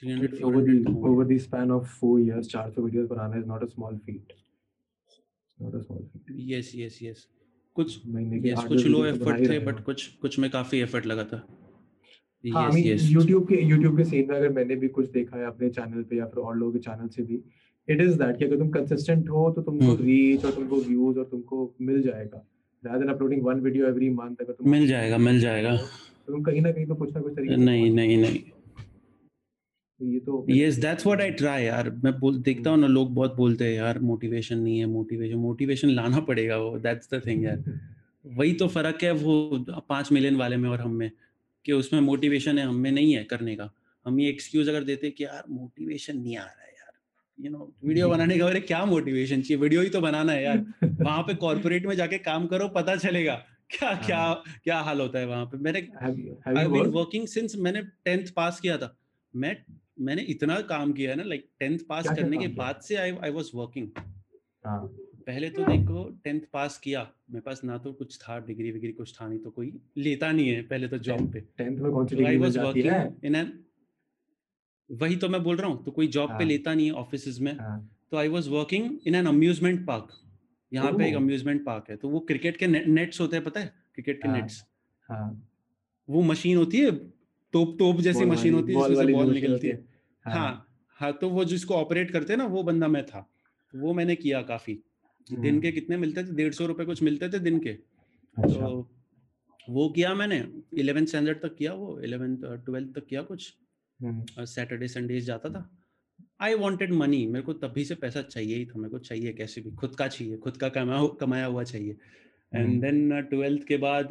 300 over the तो over the span of four years 400 videos बनाना is not a small feat not a small feat yes yes yes कुछ आठ कुछ लो तो एफर्ट ही थे बट कुछ कुछ में काफ़ी एफर्ट लगा था हाँ YouTube के YouTube के सीन में अगर मैंने भी कुछ देखा है अपने चैनल पे या फिर और लोगों के चैनल से भी इट इज़ दैट कि अगर तुम कंसिस्टेंट हो तो तुमको हम्म। रीच और तुमको व्यूज़ और तुमको मिल जाएगा। Rather than uploading one video every month अगर तुम मिल जाएगा मिल जाएगा। तो तुम कहीं ना कहीं तो कुछ ना कुछ तरीके नहीं नहीं नहीं। तो ये तो yes that's what I try यार। मैं बोल देखता हूँ ना लोग बहुत बोलते हैं यार मोटिवेशन नहीं है मोटिवेशन मोटिवेशन लाना पड़ेगा वो दैट्स द थिंग यार। *laughs* वही तो फ़र्क है वो पाँच मिलियन वाले में और हम में। कि उसमें मोटिवेशन है हम में नहीं है करने का। हम ये एक्सक्यूज अगर देते कि यार मोटिवेशन नहीं आ रहा है यार। यू नो वीडियो बनाने का अरे क्या मोटिवेशन चाहिए? वीडियो ही तो बनाना है यार। *laughs* वहाँ पे कॉर्पोरेट में जाके काम करो पता चलेगा। क्या क्या क्या हाल होता है वहाँ पे? मैंने आई बीन वर्किंग सिंस मैंने टेंथ पास किया था। मैं मैंने इतना काम किया है ना लाइक टेंथ पास करने के बाद से आई आई वाज वर्किंग हाँ। पहले तो देखो टेंथ पास किया मेरे पास ना तो कुछ था डिग्री विग्री कुछ था नहीं तो कोई लेता नहीं है पहले तो जॉब पे। टेंथ में कौन सी तो डिग्री मिल जाती है? इन एन वही तो मैं बोल रहा हूँ तो कोई जॉब पे हाँ। लेता नहीं है ऑफ़िस में। हाँ। तो I was working in an amusement park यहाँ पे एक अम्यूजमेंट पार्क है तो वो क्रिकेट के नेट्स होते हैं पता है? क्रिकेट के हाँ, नेट्स हाँ। वो मशीन होती है टोप टोप जैसी मशीन होती है जिसमें से बॉल निकलती है। हाँ। हाँ। तो वो जिसको ऑपरेट करते हैं ना वो बंदा मैं था। तो वो मैंने किया काफ़ी। दिन हम्म। के कितने मिलते थे? डेढ़ सौ रुपए कुछ मिलते थे दिन के। अच्छा। तो वो किया मैंने इलेवेंथ स्टैंडर्ड तक किया वो इलेवेंथ ट्वेल्थ तक किया कुछ। हम्म, सैटरडे संडे जाता था। आई वॉन्टेड मनी मेरे को तभी से पैसा चाहिए ही था मेरे को चाहिए कैसे भी खुद का चाहिए खुद का कमा कमाया हुआ चाहिए। And hmm. देन ट्वेल्थ के बाद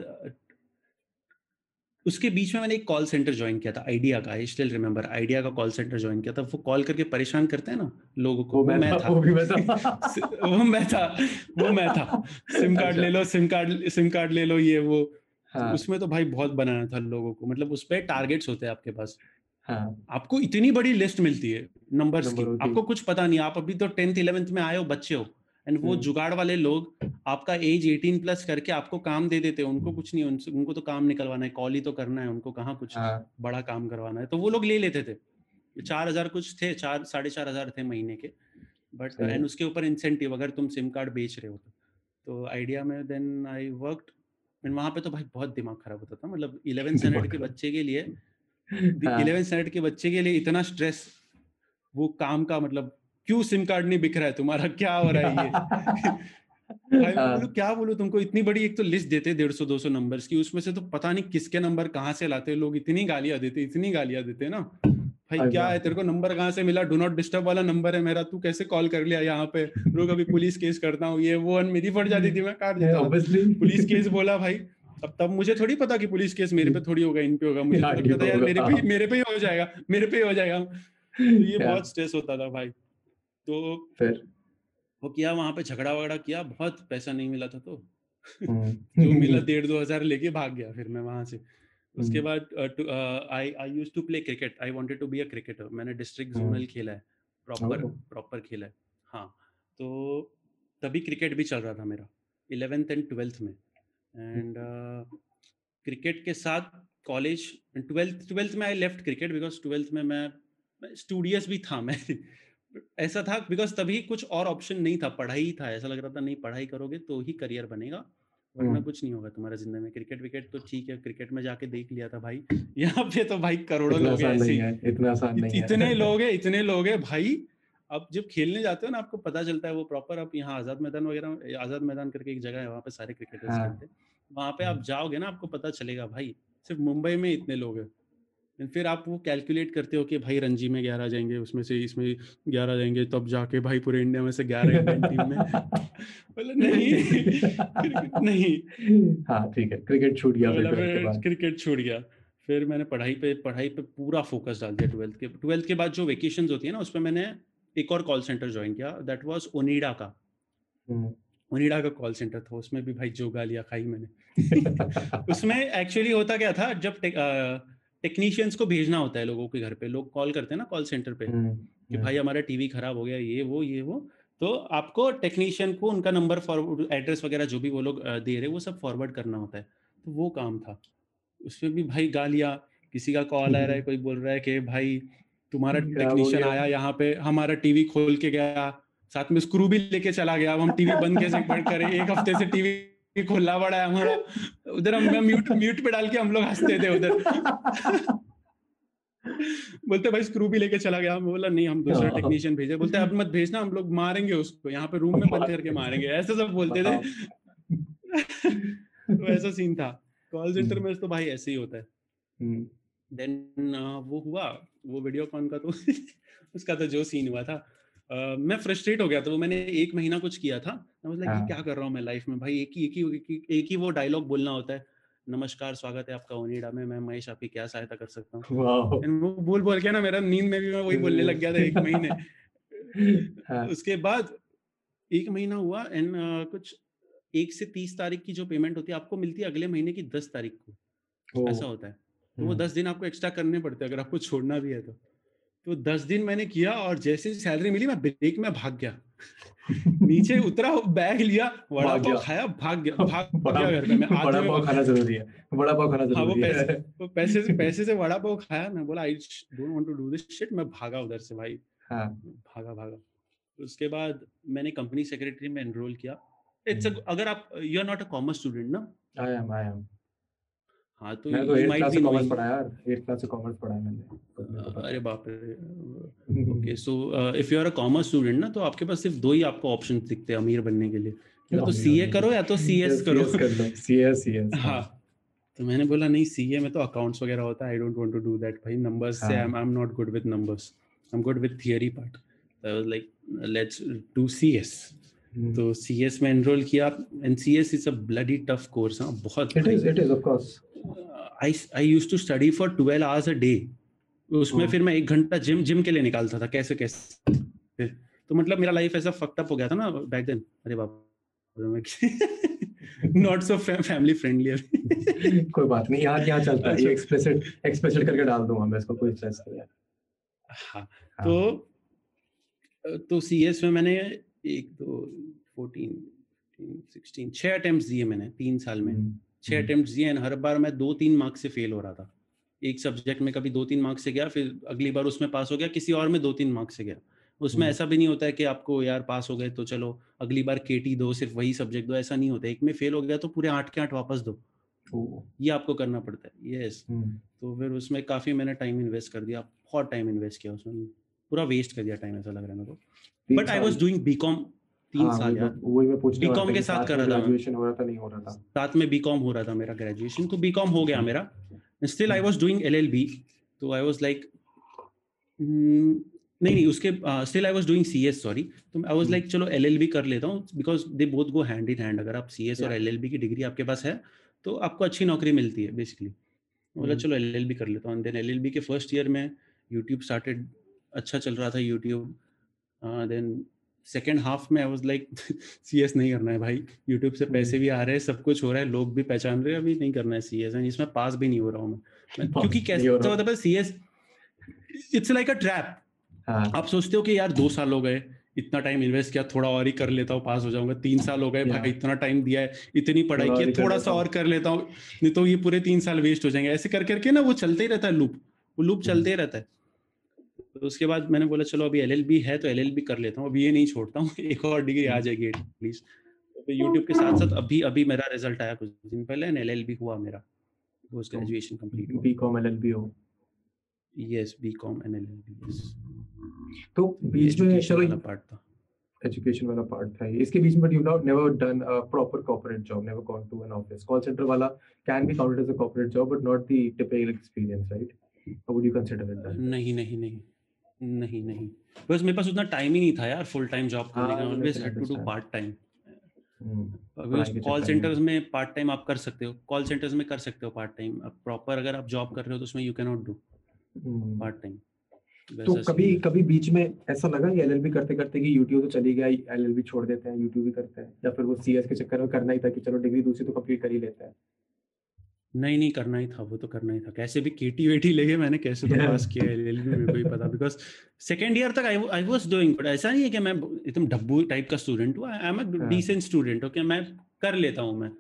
उसके बीच में मैंने एक कॉल सेंटर ज्वाइन किया था आइडिया का आई स्टिल रिमेम्बर आइडिया का कॉल सेंटर ज्वाइन किया था। वो कॉल करके परेशान करते हैं ना लोगों को। वो मैं मैं था वो भी मैं था। *laughs* वो मैं था वो मैं था। सिम कार्ड अच्छा। ले लो सिम कार्ड सिम कार्ड ले लो ये वो। हाँ। उसमें तो भाई बहुत बनाना था लोगों को। मतलब उस पे टारगेट्स होते हैं आपके पास। हाँ। आपको इतनी बड़ी लिस्ट मिलती है नंबर्स नंबर की आपको कुछ पता नहीं आप अभी तो टेंथ इलेवेंथ में आए हो बच्चे हो। एंड वो हम्म। जुगाड़ वाले लोग आपका एज 18 प्लस करके आपको काम दे देते हैं। उनको कुछ नहीं उनसे- उनको तो काम निकलवाना है। कॉल ही तो करना है उनको। कहाँ कुछ हाँ। बड़ा काम करवाना है? तो वो लोग ले लेते थे। चार हज़ार कुछ थे चार साढ़े चार हज़ार थे महीने के। बट एंड उसके ऊपर इंसेंटिव अगर तुम सिम कार्ड बेच रहे हो तो। तो आइडिया में देन आई वर्कड एंड वहाँ पे तो भाई बहुत दिमाग खराब होता था। मतलब इलेवेंथ स्टैंडर्ड के बच्चे के लिए हाँ। इलेवेंथ स्टैंडर्ड के बच्चे के लिए इतना स्ट्रेस वो काम का मतलब क्यों सिम कार्ड नहीं बिक रहा है तुम्हारा? क्या हो रहा है ये? *laughs* भाई मैं हाँ। बोलूँ क्या बोलूँ तुमको? इतनी बड़ी एक तो लिस्ट देते डेढ़ सौ दो सौ नंबर की उसमें से तो पता नहीं किसके नंबर कहाँ से लाते लोग इतनी गालियाँ देते इतनी गालियाँ देते हैं ना। भाई क्या है तेरे को नंबर कहाँ से मिला? डू नॉट डिस्टर्ब वाला नंबर है मेरा तू कैसे कॉल कर लिया यहाँ पे? रुक अभी पुलिस केस करता हूँ ये वो मेरी फट जाती थी मैं काट देता। *laughs* पुलिस केस बोला भाई अब तब मुझे थोड़ी पता कि पुलिस केस मेरे पे थोड़ी होगा इन पे होगा मुझे *laughs* हाँ, तो पता यार मेरे पे हाँ। मेरे पे ही हो जाएगा मेरे पे ही हो जाएगा। तो ये बहुत स्ट्रेस होता था भाई। तो फिर? वो किया वहाँ पे झगड़ा वगड़ा किया बहुत पैसा नहीं मिला था तो। हम्म। *laughs* जो मिला डेढ़ दो हज़ार लेके भाग गया फिर मैं वहाँ से। उसके हम्म। बाद I I use to play cricket. I wanted to be a cricketer. मैंने डिस्ट्रिक्ट हम्म। जोनल खेला है। प्रॉपर प्रॉपर खेला है। हाँ तो तभी क्रिकेट भी चल रहा था मेरा इलेवेंथ एंड ट्वेल्थ में। एंड क्रिकेट के साथ कॉलेज ट्वेल्थ ट्वेल्थ में I left cricket because twelfth में मैं स्टूडियस भी था मैं। ऐसा था बिकॉज़ तभी कुछ और ऑप्शन नहीं था पढ़ाई ही था। ऐसा लग रहा था नहीं पढ़ाई करोगे तो ही करियर बनेगा वरना हम्म। कुछ नहीं होगा तुम्हारा ज़िंदगी में। क्रिकेट विकेट तो ठीक है क्रिकेट में जाके देख लिया था भाई। *laughs* यहाँ पे तो भाई करोड़ों लोग हैं ऐसे इतना आसान नहीं है। इतने *laughs* लोग हैं इतने लोग हैं भाई। अब जब खेलने जाते हो ना आपको पता चलता है वो प्रॉपर आप यहाँ आज़ाद मैदान वगैरह आज़ाद मैदान करके एक जगह है वहाँ पे सारे क्रिकेटर्स हाँ। खेलते हैं। वहाँ पे आप जाओगे ना आपको पता चलेगा भाई सिर्फ़ मुंबई में इतने लोग हैं। And फिर आप वो कैलकुलेट करते हो कि भाई रणजी में ग्यारह जाएँगे उसमें से इसमें ग्यारह जाएँगे तब जाके भाई पूरे इंडिया में से ग्यारह इंडियन टीम में। *laughs* बोला नहीं नहीं। हाँ ठीक है क्रिकेट छूट गया क्रिकेट छूट गया। फिर मैंने पढ़ाई पे पढ़ाई पे पूरा फोकस डाल दिया ट्वेल्थ के ट्वेल्थ के बाद जो वेकेशंस होती है ना उसमें मैंने एक और कॉल सेंटर ज्वाइन किया दैट वाज ओनिडा का। हम्म। ओनिडा का कॉल सेंटर था उसमें भी भाई जो गालियाँ खाई मैंने। *laughs* उसमें एक्चुअली होता क्या था जब टेक्नीशियंस को भेजना होता है लोगों के घर पे। लोग कॉल करते हैं ना कॉल सेंटर पे हम्म, कि भाई हमारा टीवी खराब हो गया ये वो ये वो। तो आपको टेक्नीशियन को उनका नंबर फॉरवर्ड एड्रेस वगैरह जो भी वो लोग दे रहे वो सब फॉरवर्ड करना होता है। तो वो काम था। उसमें भी भाई गालियाँ किसी का कॉल आ रहा है कोई बोल रहा है कि भाई तुम्हारा टेक्नीशियन आया यहाँ पे हमारा टीवी खोल के गया साथ में स्क्रू भी लेके चला गया अब हम टीवी बंद कैसे करें? एक हफ़्ते से टीवी खुला पड़ा है हमारा। उधर हम म्यूट म्यूट पे डाल के हम लोग हँसते थे उधर। बोलते भाई स्क्रू भी लेके चला गया। मैं बोला नहीं हम दूसरा। टेक्नीशियन भेजे। बोलते अब मत भेजना हम लोग मारेंगे उसको। यहाँ पे रूम में बंद करके मारेंगे। ऐसे सब बोलते थे। तो ऐसा सीन था। कॉल सेंटर में तो भाई ऐसे ही होता है। हम्म, देन वो हुआ वो वीडियो कॉन का तो *laughs* उसका तो जो सीन हुआ था। मैं फ्रस्ट्रेट हो गया था वो मैंने एक महीना कुछ किया था। मैं लाइक हाँ। क्या कर रहा हूँ मैं लाइफ में? भाई एक ही एक ही एक ही वो डायलॉग बोलना होता है नमस्कार स्वागत है आपका ओनिडा में मैं महेश आपकी क्या सहायता कर सकता हूँ? वो बोल बोल के ना मेरा नींद में भी मैं वही बोलने लग गया था एक महीने। हाँ, उसके बाद एक महीना हुआ एंड कुछ एक से तीस तारीख की जो पेमेंट होती है आपको मिलती है अगले महीने की दस तारीख को। ऐसा होता है। तो वो हम्म, दस दिन आपको एक्स्ट्रा करने पड़ते हैं अगर आपको छोड़ना भी है तो। तो दस दिन मैंने किया और जैसे सैलरी मिली मैं ब्रेक में भाग गया। नीचे उतरा बैग लिया वड़ा पाव खाया भाग गया भाग *laughs* गया घर मैं बड़ा पाव खाना ज़रूरी है। बड़ा पाव खाना हाँ, ज़रूरी है। पैसे वो पैसे से पैसे से वड़ा पाव खाया। मैं बोला I don't want to do this shit मैं भागा उधर से भाई। हाँ। भागा भागा। उसके बाद मैंने कंपनी सेक्रेटरी में एनरोल किया। इट्स हम्म। अगर आप you are not a commerce student ना? आई एम आई एम हाँ तो मैं तो you 8th might क्लास से कॉमर्स पढ़ा यार 8th क्लास से कॉमर्स पढ़ा मैंने तो अरे बाप रे okay so if you are a commerce student ना तो आपके पास सिर्फ़ दो ही आपको ऑप्शन दिखते हैं अमीर बनने के लिए। या तो सीए करो या तो सीएस करो। सीएस सीएस *laughs* हाँ तो मैंने बोला नहीं सीए में तो अकाउंट्स वगैरह होता है I don't want to do that भाई नंबर्स से। I am not good with numbers I am good with theory part I was like let's do CS तो सीएस में एनरोल किया। And CS is a bloody tough course हाँ बहुत it is it is of course I I used to study for 12 hours a day उसमें Oh. फिर मैं एक घंटा जिम जिम के लिए निकालता था कैसे कैसे? फिर तो मतलब मेरा लाइफ ऐसा फक्ड अप हो गया था ना बैक देन अरे बाप नॉट सो फैमिली फ्रेंडली कोई बात नहीं यहाँ यहाँ चलता है? ये अच्छा। एक्सप्लिसिट करके डाल दूँगा मैं इसको कोई स्ट्रेस नहीं है। हाँ हाँ। तो तो सीएस में मैंने एक दो फोर्टीन सिक्सटीन छह अटेम्प्ट दिए मैंने तीन साल में। हम्म, छह हम्म। अटेम्प्ट दिए हर बार मैं दो तीन मार्क्स से फेल हो रहा था। एक सब्जेक्ट में कभी दो तीन मार्क्स से गया फिर अगली बार उसमें पास हो गया किसी और में दो तीन मार्क्स से गया। उसमें हम्म। ऐसा भी नहीं होता है कि आपको यार पास हो गए तो चलो अगली बार केटी दो सिर्फ़ वही सब्जेक्ट दो ऐसा नहीं होता एक में फेल हो गया तो पूरे आठ के आठ वापस दो। ये आपको करना पड़ता है। यस हम्म, तो फिर उसमें काफ़ी मैंने टाइम इन्वेस्ट कर दिया बहुत टाइम इन्वेस्ट किया उसमें। पूरा वेस्ट कर दिया टाइम ऐसा लग रहा है मेरे को। But I was. Doing BCom तीन हाँ, साल मैं- वही मैं BCom था के साथ कर रहा था। ग्रेजुएशन हो रहा था नहीं हो रहा था? साथ में बीकॉम हो रहा था मेरा ग्रेजुएशन तो बीकॉम हो गया मेरा। Still I was doing LLB तो आई वाज लाइक हम्म, नहीं नहीं उसके still I was doing CS sorry तो आई वाज लाइक चलो एलएलबी कर लेता हूँ because they both go hand in hand अगर आप सीएस और. एलएलबी की डिग्री आपके पास है तो आपको अच्छी नौकरी मिलती है बेसिकली बोला हम्म। चलो एलएलबी कर लेता हूँ। देन एलएलबी के फ़र्स्ट ईयर में यूट्यूब स्टार्टेड अच्छा चल रहा था यूट्यूब देन सेकेंड हाफ़ में आई वाज लाइक सीएस नहीं करना है भाई। यूट्यूब से पैसे। भी आ रहे हैं सब कुछ हो रहा है लोग भी पहचान रहे हैं अभी नहीं करना है सीएस इसमें पास भी नहीं हो रहा हूँ मैं। क्योंकि कैसे रहा। होता है CS it's like a trap आप सोचते हो कि यार दो साल हो गए इतना टाइम इन्वेस्ट किया थोड़ा और ही कर लेता हूँ पास हो जाऊँगा। तीन साल हो गए भाई इतना टाइम दिया है इतनी पढ़ाई की थोड़ा सा और कर लेता हूँ नहीं तो ये पूरे तीन साल वेस्ट हो जाएँगे। ऐसे कर करके ना वो चलते ही रहता है लूप वो लूप हम्म। चलते ही रहता है। तो उसके बाद मैंने बोला चलो अभी एलएलबी है तो एलएलबी कर लेता हूँ। अभी ये नहीं छोड़ता हूँ *laughs* एक और डिग्री आ हम्म। जाएगी एटलीस्ट तो यूट्यूब के साथ साथ अभी अभी मेरा रिज़ल्ट आया कुछ दिन पहले एंड एलएलबी हुआ मेरा। Post graduation complete BCom L L B हो। यस बीकॉम एंड एलएलबी तो बीच में चलो पार्ट था। एजुकेशन वाला पार्ट था। इसके बीच में you not never done a proper corporate job never gone to an office call centre वाला can be counted as a corporate job but not the typical experience right how would you consider it नहीं नहीं नहीं। नहीं नहीं। बस मेरे पास उतना time ही नहीं था यार फुल टाइम जॉब करने हाँ, का। Always had to do part time call centres में। पार्ट टाइम आप कर सकते हो। कॉल सेंटर्स में कर सकते हो पार्ट टाइम अब प्रॉपर अगर आप जॉब कर रहे हो तो उसमें you can not do. Part time तो कभी कभी बीच में ऐसा लगा कि एलएलबी करते करते कि यूट्यूब तो चली गया एलएलबी छोड़ देते हैं यूट्यूब भी करते हैं या फिर वो सीएस के चक्कर में करना ही था कि चलो डिग्री दूसरी तो कंप्लीट कर ही लेते हैं? नहीं नहीं करना ही था वो तो करना ही था। कैसे भी केटी वेटी लेके मैंने कैसे तो पास किया एलएलबी मेरे को ही पता बिकॉज़ सेकंड ईयर तक I I was doing but ऐसा नहीं है कि मैं एकदम डब्बू टाइप का स्टूडेंट हूँ आई एम अ हाँ। डिसेंट स्टूडेंट ओके मैं कर लेता हूँ मैं।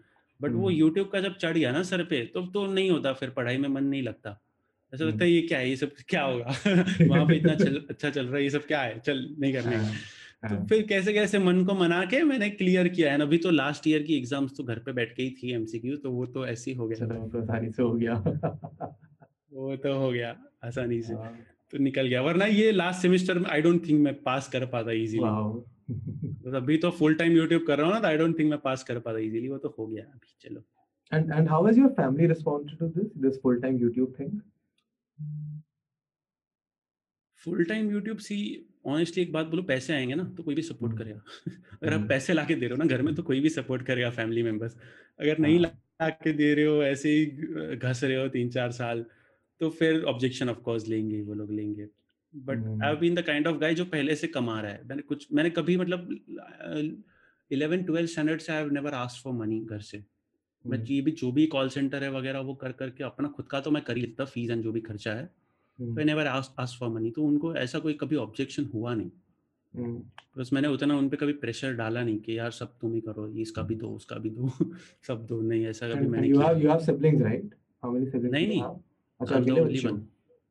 बट वो हम्म। यूट्यूब का जब चढ़ गया ना सर पे तो तो नहीं होता फिर पढ़ाई में मन नहीं लगता। ऐसा लगता है ये क्या है ये सब क्या होगा? *laughs* वहाँ पे इतना अच्छा चल रहा है ये सब क्या है? चल नहीं करने का। हाँ, तो हाँ। फिर कैसे कैसे मन को मना के मैंने क्लियर किया है अभी तो लास्ट ईयर की एग्ज़ाम्स तो घर पे बैठ के ही थी एमसीक्यू तो वो तो ऐसे ही हो गया। तो आसानी से हो गया। वो तो हो गया आसानी से। हाँ, तो निकल गया वरना ये लास्ट सेमेस्टर में आई डोंट थिंक मैं पास कर पाता इजीली तो अभी तो फुल टाइम यूट्यूब कर रहा हूँ ना तो आई डोंट थिंक मैं पास कर पाता इजीली वो तो हो गया अभी चलो। And and how has your family responded to this this full time youtube thing? Full time YouTube see honestly एक बात बोलो पैसे आएँगे ना तो कोई भी सपोर्ट हम्म। करेगा *laughs* अगर आप हम्म। पैसे ला दे रहे हो ना घर में तो कोई भी सपोर्ट करेगा फैमिली मेंबर्स अगर नहीं हाँ। ला के दे रहे हो ऐसे ही घस रहे हो तीन चार साल तो फिर ऑब्जेक्शन ऑफ़ कोर्स लेंगे वो लोग लेंगे but. I have been the kind of guy जो पहले से कमा रहा है मैंने कुछ मैंने कभी मतलब इलेवन ट्वेल्थ स्टैंडर्ड से I have never ask for money घर से मैं हम्म, ये भी जो भी कॉल सेंटर है वगैरह वो कर करके अपना खुद का तो मैं कर ही लेता फ़ीस एंड जो भी खर्चा है हम्म, तो नेवर आस्क फॉर मनी तो उनको ऐसा कोई कभी ऑब्जेक्शन हुआ नहीं। हम्म, बस मैंने उतना उन पे कभी प्रेशर डाला नहीं कि यार सब तुम ही करो इसका भी दो उसका भी दो *laughs* सब दो नहीं ऐसा कभी मैंने किया have you have siblings right? How नहीं, नहीं। अच्छा अकेले बच्चे हो?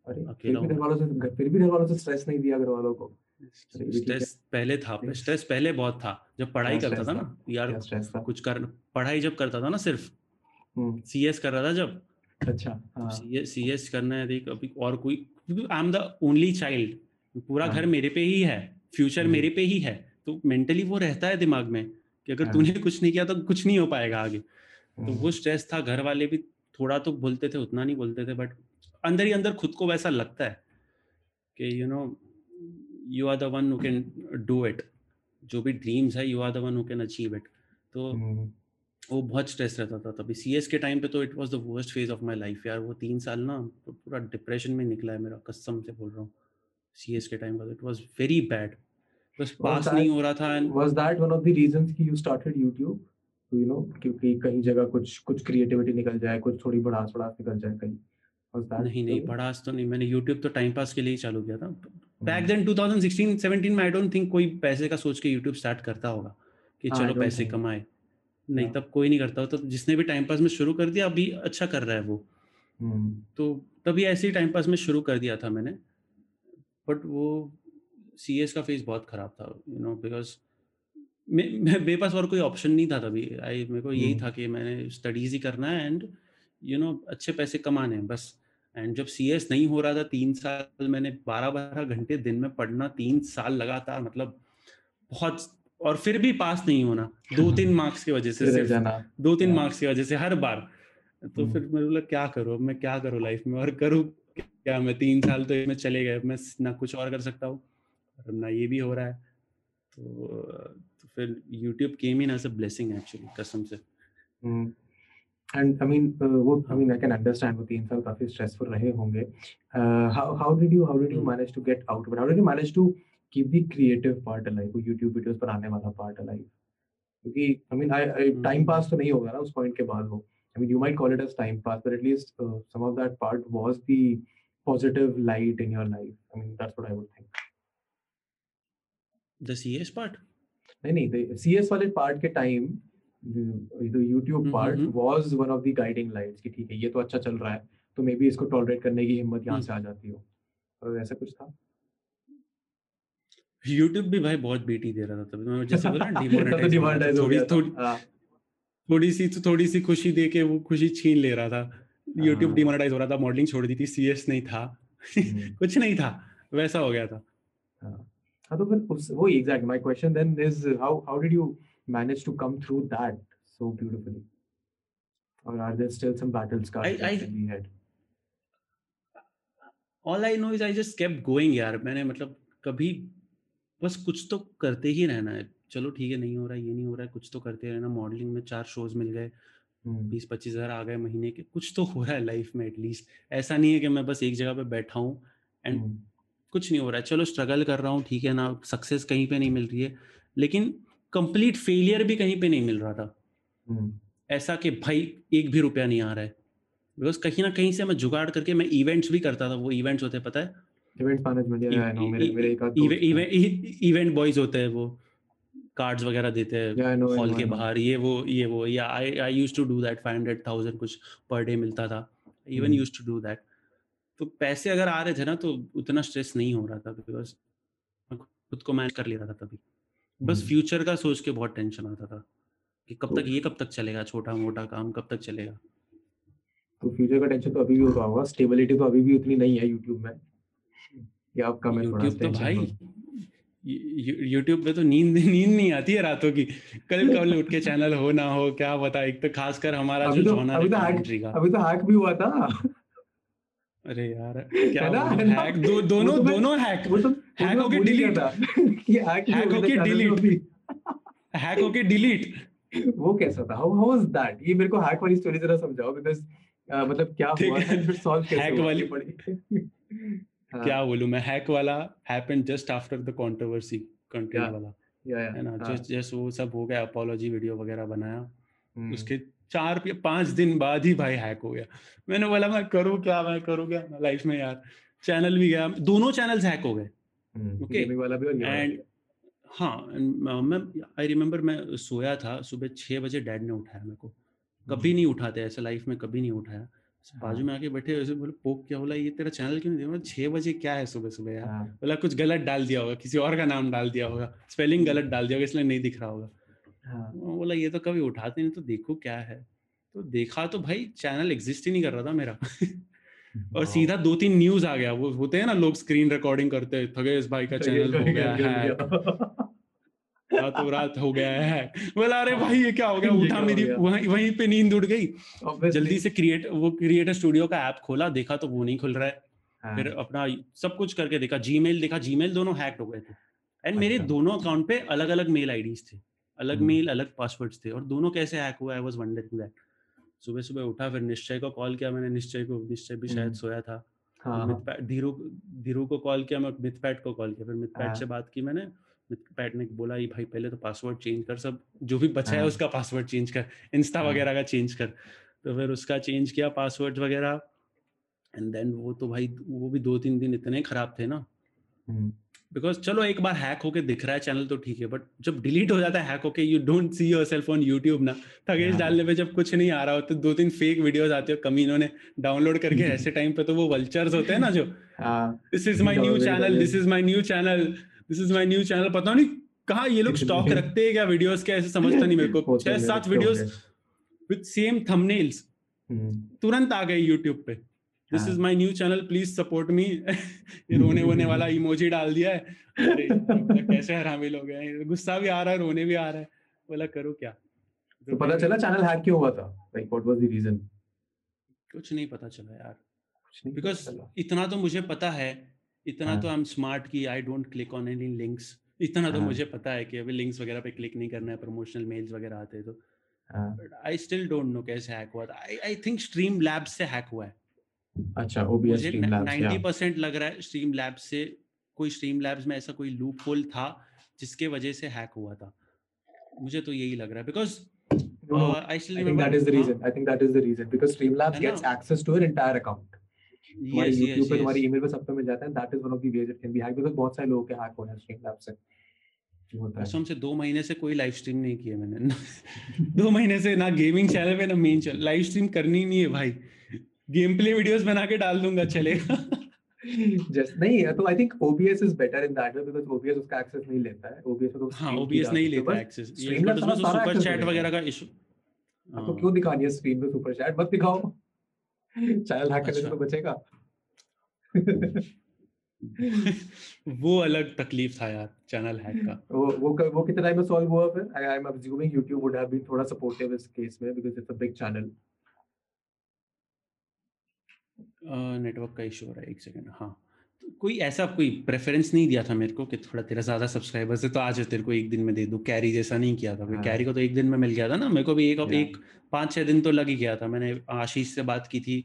अरे फिर भी घर वालों से फिर भी घर वालों से स्ट्रेस नहीं दिया घर वालों को ये है। स्ट्रेस पहले था स्ट्रेस पहले बहुत था जब पढ़ाई करता था ना यार कुछ कर पढ़ाई जब करता था ना सिर्फ़ हम्म, सीएस कर रहा था जब अच्छा हाँ सीएस करना है देख अभी और कोई I am the only child पूरा हाँ। घर मेरे पे ही है फ्यूचर हम्म। मेरे पे ही है तो मेंटली वो रहता है दिमाग में कि अगर हाँ। तूने *laughs* कुछ नहीं किया तो कुछ नहीं हो पाएगा आगे तो हम्म, वो स्ट्रेस था घर वाले भी थोड़ा तो बोलते थे उतना नहीं बोलते थे बट अंदर ही अंदर खुद को वैसा लगता है कि you know you are the one who can do it जो भी ड्रीम्स है you are the one who can achieve it तो हम्म, वो बहुत स्ट्रेस रहता था तभी। सी के टाइम पे तो it was the worst phase of my life यार। वो तीन साल ना तो पूरा डिप्रेशन में निकला है मेरा कसम से बोल रहा हूँ। सी के टाइम का इट वाज वेरी बैड बस पास नहीं हो रहा था and was that one of the reasons कि started YouTube? तो you know क्योंकि कहीं जगह कुछ कुछ क्रिएटिविटी निकल जाए कुछ थोड़ी बढ़ास बढ़ास निकल जाए कहीं। नहीं नहीं? पढ़ास तो नहीं। मैंने यूट्यूब तो टाइम पास के लिए ही चालू किया था। बैक देन 2016 17 में आई डोंट थिंक कोई पैसे का सोच के यूट्यूब स्टार्ट करता होगा कि चलो पैसे कमाए। नहीं तब कोई नहीं करता तो जिसने भी टाइम पास में शुरू कर दिया अभी अच्छा कर रहा है वो। हम्म, तो तभी ऐसे ही टाइम पास में शुरू कर दिया था मैंने। बट वो सी एस का फेस बहुत ख़राब था यू नो बिकॉज़ मेरे पास और कोई ऑप्शन नहीं था तभी। आई मेरे को यही हम्म। था कि मैंने स्टडीज़ ही करना है एंड यू नो अच्छे पैसे कमाने हैं बस। एंड जब सी एस नहीं हो रहा था तीन साल मैंने बारह बारह घंटे दिन में पढ़ना तीन साल लगातार मतलब बहुत और फिर भी पास नहीं होना। दो *laughs* तीन मार्क्स की वजह से दो तीन मार्क्स की वजह से हर बार। तो हम्म। फिर मैं बोला क्या करूँ? मैं क्या करूँ लाइफ में? और करूँ क्या? मैं तीन साल तो इसमें चले गए। मैं ना कुछ और कर सकता हूँ। और ना ये भी हो रहा है। तो, तो फिर YouTube came in as a blessing actually कसम से। एंड आई मीन वो I mean I can understand वो तीन साल काफ़ी स्ट्रेसफुल रहे होंगे। How how did you how did you manage to get out but how did you manage to कि भी क्रिएटिव पार्ट अलाइव वो यूट्यूब वीडियोस पर आने वाला पार्ट अलाइव क्योंकि आई मीन टाइम पास तो नहीं होगा ना उस पॉइंट के बाद वो. I mean you might call it as time pass but at least some of that part was the positive light in your life I mean that's what I would think the CS part नहीं नहीं the CS वाले part के time the YouTube part was one of the guiding lights कि ठीक है ये तो अच्छा चल रहा है तो मे बी इसको टॉलरेट करने की हिम्मत यहाँ से आ जाती हो। तो ऐसा कुछ था? YouTube भी भाई बहुत बेटी दे रहा था तभी। मैं जैसे बोला डिमोनेटाइज *laughs* हो गया थोड़ी थोड़ी सी तो थोड़ी सी खुशी दे के वो खुशी छीन ले रहा था। यूट्यूब डिमोनेटाइज हाँ। हो रहा था मॉडलिंग छोड़ दी थी सीएस नहीं था। हम्म। *laughs* कुछ नहीं था वैसा हो गया था। हाँ, हाँ तो फिर वो exact my question then is how how did you manage to come through that so beautifully or are there still some battle scars I, I, in the head? All I know is I just kept going यार। मैंने मतलब कभी बस कुछ तो करते ही रहना है। चलो ठीक है नहीं हो रहा है ये नहीं हो रहा है कुछ तो करते रहना। मॉडलिंग में चार शोज़ मिल गए बीस पच्चीस हज़ार आ गए महीने के कुछ तो हो रहा है लाइफ में एटलीस्ट ऐसा नहीं है कि मैं बस एक जगह पे बैठा हूँ एंड कुछ नहीं हो रहा है। चलो स्ट्रगल कर रहा हूँ ठीक है ना सक्सेस कहीं पे नहीं मिल रही है लेकिन कंप्लीट फेलियर भी कहीं पे नहीं मिल रहा था। ऐसा कि भाई एक भी रुपया नहीं आ रहा है। बिकॉज़ कहीं ना कहीं से मैं जुगाड़ करके मैं इवेंट्स भी करता था वो इवेंट्स होते पता है? Event management event event boys होते हैं वो कार्ड्स वगैरह देते हैं हॉल के बाहर ये वो ये वो या I I use to do that five hundred thousand कुछ पर डे मिलता था even use to do that तो पैसे अगर आ रहे थे ना तो उतना स्ट्रेस नहीं हो रहा था बिकॉज़ खुद को मैनेज कर ले रहा था तभी। बस फ्यूचर hmm. का सोच के बहुत टेंशन आता था कि कब तक ये कब तक चलेगा छोटा मोटा काम कब तक चलेगा। तो फ्यूचर का टेंशन तो अभी भी हो रहा होगा स्टेबिलिटी तो अभी भी उतनी नहीं है यूट्यूब में। या आपका मैं थोड़ा तो भाई यूट्यूब पे तो नींद नींद नहीं आती है रातों की। कल कल उठ के चैनल हो ना हो क्या बता एक तो खासकर हमारा अभी जो तो, अभी तो हैक अभी तो हैक भी हुआ था। अरे यार *laughs* क्या ना, ना, हैक दो, दोनों तो दोनों हैक वो तो हैक होके डिलीट हैक होके डिलीट हैक होके डिलीट वो कैसा था? हाउ हाउ वाज दैट ये मेरे को हैक वाली स्टोरी जरा समझाओ बिकॉज़ मतलब क्या हुआ फिर सॉल्व कैसे हैक वाली पड़ी. *laughs* क्या बोलूँ मैं हैक वाला happen just after the controversy content वाला है ना? जस्ट जस्ट वो सब हो गया अपोलॉजी वीडियो वगैरह बनाया। हम्म। उसके चार पाँच दिन बाद ही भाई हैक हो गया। मैंने बोला मैं करूँ क्या मैं करूँ क्या? लाइफ में यार चैनल भी गया दोनों चैनल्स हैक हो गए। ओके हम्म, एंड हाँ मैं आई रिमेम्बर मैं सोया था सुबह छह बजे डैड ने उठाया मेरे को। कभी हम्म। नहीं उठाते ऐसे लाइफ में कभी नहीं उठाया। बाजू हाँ। में आके बैठे वैसे बोले पोक क्या बोला? ये तेरा चैनल क्यों नहीं दिया? छह बजे क्या है सुबह सुबह यार? हाँ। बोला कुछ गलत डाल दिया होगा किसी और का नाम डाल दिया होगा स्पेलिंग गलत डाल दिया होगा इसलिए नहीं दिख रहा होगा। हाँ। बोला ये तो कभी उठाते नहीं तो देखो क्या है। तो देखा तो भाई चैनल एग्जिस्ट ही नहीं कर रहा था मेरा। *laughs* और सीधा दो तीन न्यूज़ आ गया वो होते हैं ना लोग स्क्रीन रिकॉर्डिंग करते थगेश भाई का चैनल हो गया है। रातों रात हो गया है। बोला अरे भाई ये क्या हो गया? उठा मेरी वहीं वहीं पे नींद उड़ गई। जल्दी से क्रिएट वो क्रिएटर स्टूडियो का ऐप खोला देखा तो वो नहीं खुल रहा है। हाँ। फिर अपना सब कुछ करके देखा जीमेल देखा जीमेल दोनों हैक हो गए थे। एंड मेरे अच्छा। दोनों अकाउंट पे अलग अलग मेल आईडीज थे। अलग मेल हम्म। अलग पासवर्ड्स थे। और दोनों कैसे हैक हुआ आई वाज वंडरिंग दैट सुबह सुबह उठा फिर निश्चय को कॉल किया मैंने। निश्चय को निश्चय भी शायद हम्म। सोया था। हाँ। धीरू धीरू को कॉल किया मैं मिथपैट को कॉल किया। फिर मिथपैट हाँ। से बात की मैंने। पैट ने बोला ये भाई पहले तो पासवर्ड चेंज कर सब जो भी बचा है हाँ। उसका पासवर्ड चेंज कर इंस्टा हाँ। वगैरह का चेंज कर। तो फिर उसका चेंज किया पासवर्ड वगैरह। एंड देन वो तो भाई वो भी दो तीन दिन इतने खराब थे ना। बिकॉज़ चलो एक बार हैक होके दिख रहा है चैनल तो ठीक है बट जब डिलीट हो जाता है हैक होके you don't see yourself on YouTube ना। थगेश हाँ। डालने पे जब कुछ नहीं आ रहा हो तो दो तीन फेक वीडियोस आते हो कमी इन्होंने डाउनलोड करके *laughs* ऐसे टाइम पे तो वो वल्चर्स होते हैं ना जो this is my new channel this is my new channel this is my new channel पता नहीं कहा ये लोग स्टॉक रखते हैं क्या वीडियोस के ऐसे समझता नहीं मेरे को। छह सात वीडियोस विद सेम थंबनेल्स तुरंत आ गए यूट्यूब पे। This is my new channel please support me ये रोने वोने वाला इमोजी डाल दिया है। अरे कैसे हरामी लोग हैं? गुस्सा भी आ रहा है रोने भी आ रहा है। बोला करो क्या? तो पता चला चैनल हैक क्यों हुआ था? Like what was the reason कुछ नहीं पता चला यार। बिकॉज़ इतना तो मुझे पता है इतना हाँ। तो आई एम स्मार्ट कि I don't click on any links इतना तो हाँ। मुझे पता है कि अभी लिंक्स वगैरह पे क्लिक नहीं करना है प्रमोशनल मेल्स वगैरह आते हैं तो हाँ आई स्टिल डोंट नो कैसे हैक हुआ I I think Streamlabs से हैक हुआ है अच्छा ओबीएस स्ट्रीम नाइन्टी परसेंट लग रहा है स्ट्रीम लैब्स से कोई स्ट्रीम लैब्स में ऐसा कोई लूप होल था जिसके वजह से हैक हुआ था मुझे तो यही लग रहा है because No, no, I still I think that is the reason. I think that is the reason because Streamlabs gets access to your entire account. तुम्हारे YouTube यस पे तुम्हारी email पे सब पे मिल जाता है. That is one of the ways it can be hacked because बहुत सारे लोगों के हुए हैं से. होता है. कसम से दो महीने से कोई लाइव स्ट्रीम नहीं किया मैंने। दो महीने से ना गेमिंग चैनल पे ना मेन चैनल लाइव स्ट्रीम करनी नहीं है भाई। गेम प्ले वीडियोस बना के डाल दूँगा चलेगा। Just नहीं तो I think OBS is better in that way because OBS उसका access नहीं लेता है. में तो हाँ ओबीएस नहीं लेता एक्सेस सारा सुपर चैट वगैरह का इशू तो क्यों दिखानी है स्क्रीन पे सुपर चैट मत दिखाओ। चैनल हैक करने अच्छा। तो बचेगा। *laughs* वो अलग तकलीफ़ था यार चैनल हैक का। वो वो वो कितने टाइम में सॉल्व हुआ फिर? I am assuming YouTube would have been थोड़ा सपोर्टिव इस केस में because it's a big channel network का इशू हो रहा है एक सेकंड हाँ। कोई ऐसा कोई प्रेफरेंस नहीं दिया था मेरे को कि थोड़ा तेरा ज़्यादा सब्सक्राइबर्स है तो आज तेरे को एक दिन में दे दूँ। कैरी जैसा नहीं किया था। हाँ। कैरी को तो एक दिन में मिल गया था ना मेरे को भी एक एक पाँच छः दिन तो लग ही गया था। मैंने आशीष से बात की थी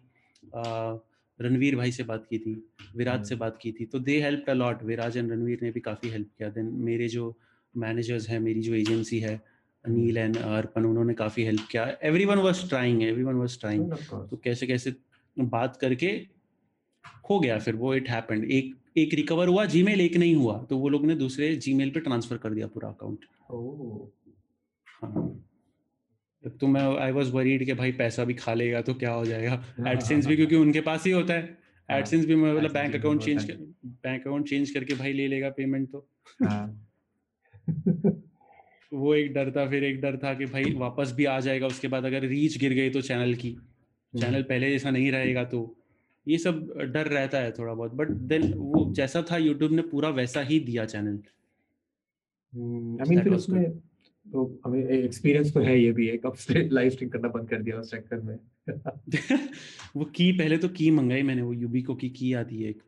रणवीर भाई से बात की थी विराज हम्म। से बात की थी तो they help a lot Viraj and Ranveer ने भी काफ़ी हेल्प किया। देन मेरे जो मैनेजर्स हैं मेरी जो एजेंसी है अनिल एंड अर्पण उन्होंने काफ़ी हेल्प किया। Every one was trying every one was trying तो कैसे कैसे बात करके हो गया फिर वो इट हैपेंड एक एक रिकवर हुआ जीमेल एक नहीं हुआ तो वो लोग ने दूसरे जीमेल पे ट्रांसफ़र कर दिया पूरा अकाउंट Oh. हाँ। तो मैं आई वाज वरीड कि भाई पैसा भी खा लेगा तो क्या हो जाएगा? एडसेंस भी क्योंकि उनके पास ही होता है। हाँ, एडसेंस भी मैं मतलब बैंक अकाउंट चेंज है। बैंक अकाउंट चेंज करके भाई ले लेगा पेमेंट तो। हाँ. *laughs* वो एक डर था फिर एक डर था कि भाई वापस भी आ जाएगा उसके बाद अगर रीच गिर गई तो चैनल की। हम्म। चैनल पहले जैसा नहीं रहेगा तो। ये सब डर रहता है थोड़ा बहुत बट देन वो जैसा था यूट्यूब ने पूरा वैसा ही दिया चैनल आई मीन फिर उसमें तो हमें एक्सपीरियंस तो है ये भी एक अब लाइव स्ट्रीम *laughs* करना बंद कर दिया उस चक्कर में। *laughs* वो की पहले तो की मंगाई मैंने वो यूबिको की की आती है एक।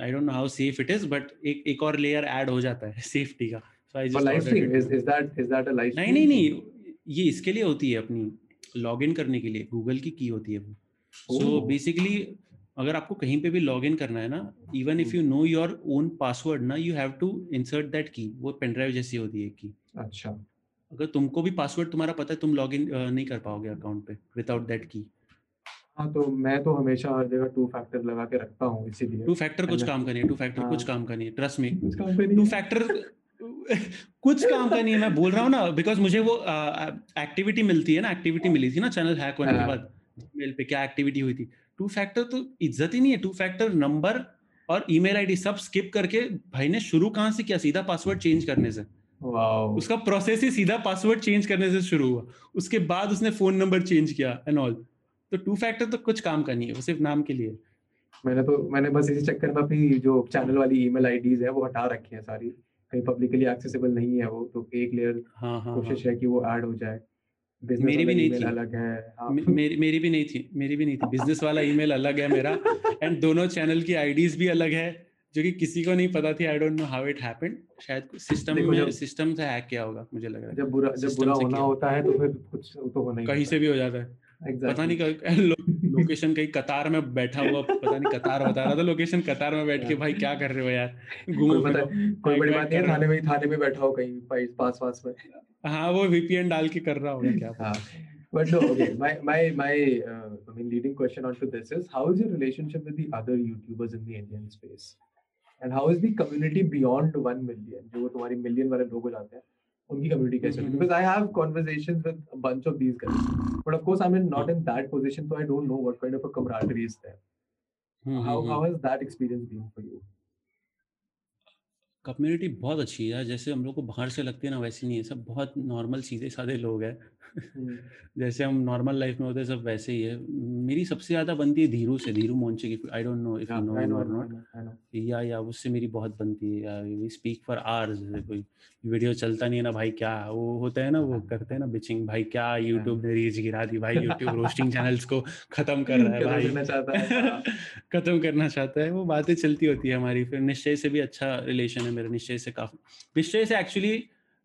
I don't know how safe it is but एक एक और लेयर ऐड हो जाता है *laughs* सेफ्टी का। So I just live stream is is that is that a live नहीं नहीं नहीं ये इसके लिए होती है अपनी लॉग इन करने के लिए गूगल की की होती है वो। सो Oh. बेसिकली अगर आपको कहीं पे भी लॉग इन करना है ना even if you know your own password ना you have to insert that key वो पेन ड्राइव जैसी होती है की अच्छा। अगर तुमको भी पासवर्ड तुम्हारा पता है तुम लॉग इन नहीं कर पाओगे अकाउंट पे विदाउट दैट की हाँ तो मैं तो हमेशा हर जगह टू फैक्टर लगा के रखता हूँ इसीलिए। टू फैक्टर कुछ काम का नहीं है टू फैक्टर कुछ हाँ। काम का नहीं है ट्रस्ट में टू फैक्टर कुछ काम का नहीं है मैं बोल रहा हूँ ना बिकॉज़ मुझे वो एक्टिविटी मिलती है ना एक्टिविटी मिली थी ना चैनल हैक होने के हाँ। बाद मेल पे क्या एक्टिविटी हुई थी। टू फैक्टर तो इज़्ज़त ही नहीं है टू फैक्टर नंबर और ईमेल आईडी सब स्किप करके भाई ने शुरू कहाँ से किया? सीधा पासवर्ड चेंज करने से। उसका प्रोसेस ही सीधा पासवर्ड चेंज करने से शुरू हुआ। उसके बाद उसने फ़ोन नंबर चेंज किया एंड ऑल तो टू फैक्टर तो कुछ काम का नहीं है वो सिर्फ़ नाम के लिए। मैंने तो मैंने बस इसी चक्कर में अपनी जो चैनल वाली ईमेल आईडीज है वो हटा रखी है सारी। कहीं पब्लिकली एक्सेसिबल नहीं है वो तो एक लेयर हाँ हाँ हाँ कोशिश है। कि वो ऐड हो जाए। मेरी भी नहीं थी। अलग है। मेरी मेरी भी नहीं थी मेरी भी नहीं थी। बिज़नेस वाला ईमेल अलग है मेरा। एंड दोनों चैनल की आईडीज भी अलग है जो कि किसी को नहीं पता थी। I don't know how it happened शायद सिस्टम में सिस्टम से हैक किया होगा मुझे लग रहा है। जब बुरा जब बुरा होना। होता है तो फिर कुछ तो होना ही कहीं से भी हो जाता है। पता नहीं लोकेशन कहीं कतार में बैठा हुआ पता नहीं कतार बता रहा था लोकेशन कतार में बैठ के भाई क्या कर रहे हो यार? घूमो कोई पता कोई बड़ी बात नहीं थाने में थाने में बैठा हो कहीं पास पास में। हाँ वो वीपीएन डाल के कर रहा होगा क्या हाँ but no okay my my my uh, i mean leading question onto this is how is your relationship with the other youtubers in the indian space and how is the community beyond 1 million जो तुम्हारी million वाले लोग हो जाते हैं उनकी community कैसे होती है Mhm. because i have conversations with a bunch of these guys but of course i'm in not in that position so i don't know what kind of a camaraderie is there हम्म, how हम्म, how has that experience been for you community बहुत अच्छी है जैसे हम लोग को बाहर से लगती है ना, वैसी नहीं है, सब बहुत नॉर्मल सीधे साधे लोग हैं। *laughs* जैसे हम नॉर्मल लाइफ में होते हैं सब वैसे ही है। मेरी सबसे ज़्यादा बनती है धीरू से धीरू मोन्चे की I don't know if you know him or not या या उससे मेरी बहुत बनती है वी स्पीक फॉर आवर्स कोई वीडियो चलता नहीं है ना भाई क्या वो होता है ना वो करते हैं ना बिचिंग भाई क्या यूट्यूब ने रीच गिरा दी भाई यूट्यूब रोस्टिंग चैनल्स को खत्म कर रहा है भाई। है, हाँ। *laughs* खत्म करना चाहता है वो बातें चलती होती है हमारी फिर निश्चय से भी अच्छा रिलेशन है मेरा निश्चय से काफ़ी निश्चय से एक्चुअली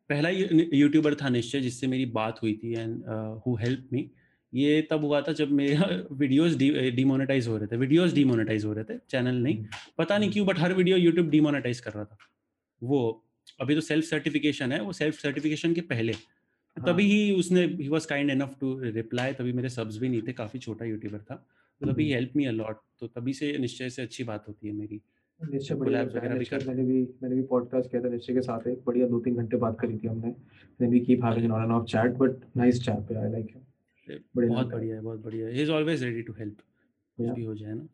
पहला यूट्यूबर था निश्चय जिससे मेरी बात हुई थी एंड हु हेल्प मी ये तब हुआ था जब मेरा वीडियोस डिमोनेटाइज हो रहे थे। वीडियोस डिमोनेटाइज हो रहे थे चैनल नहीं। पता नहीं क्यों बट हर वीडियो यूट्यूब डिमोनेटाइज कर रहा था। वो अभी तो सेल्फ सर्टिफिकेशन है वो सेल्फ सर्टिफिकेशन के पहले। हाँ। तभी ही। उसने he was kind enough to reply तभी मेरे सब्स भी नहीं थे काफ़ी छोटा यूट्यूबर था। तो तभी हेल्प मी अलॉट तो तभी से निश्चय से अच्छी बात होती है मेरी। निश्चय बढ़िया है निश्चय मैंने भी मैंने भी पॉडकास्ट किया था निश्चय के साथ एक बढ़िया दो तीन घंटे बात करी थी हमने we keep having an on and off chat but nice chat yeah, I like बढ़िया बहुत बढ़िया है बहुत बढ़िया he is always ready to help कुछ भी हो जाए ना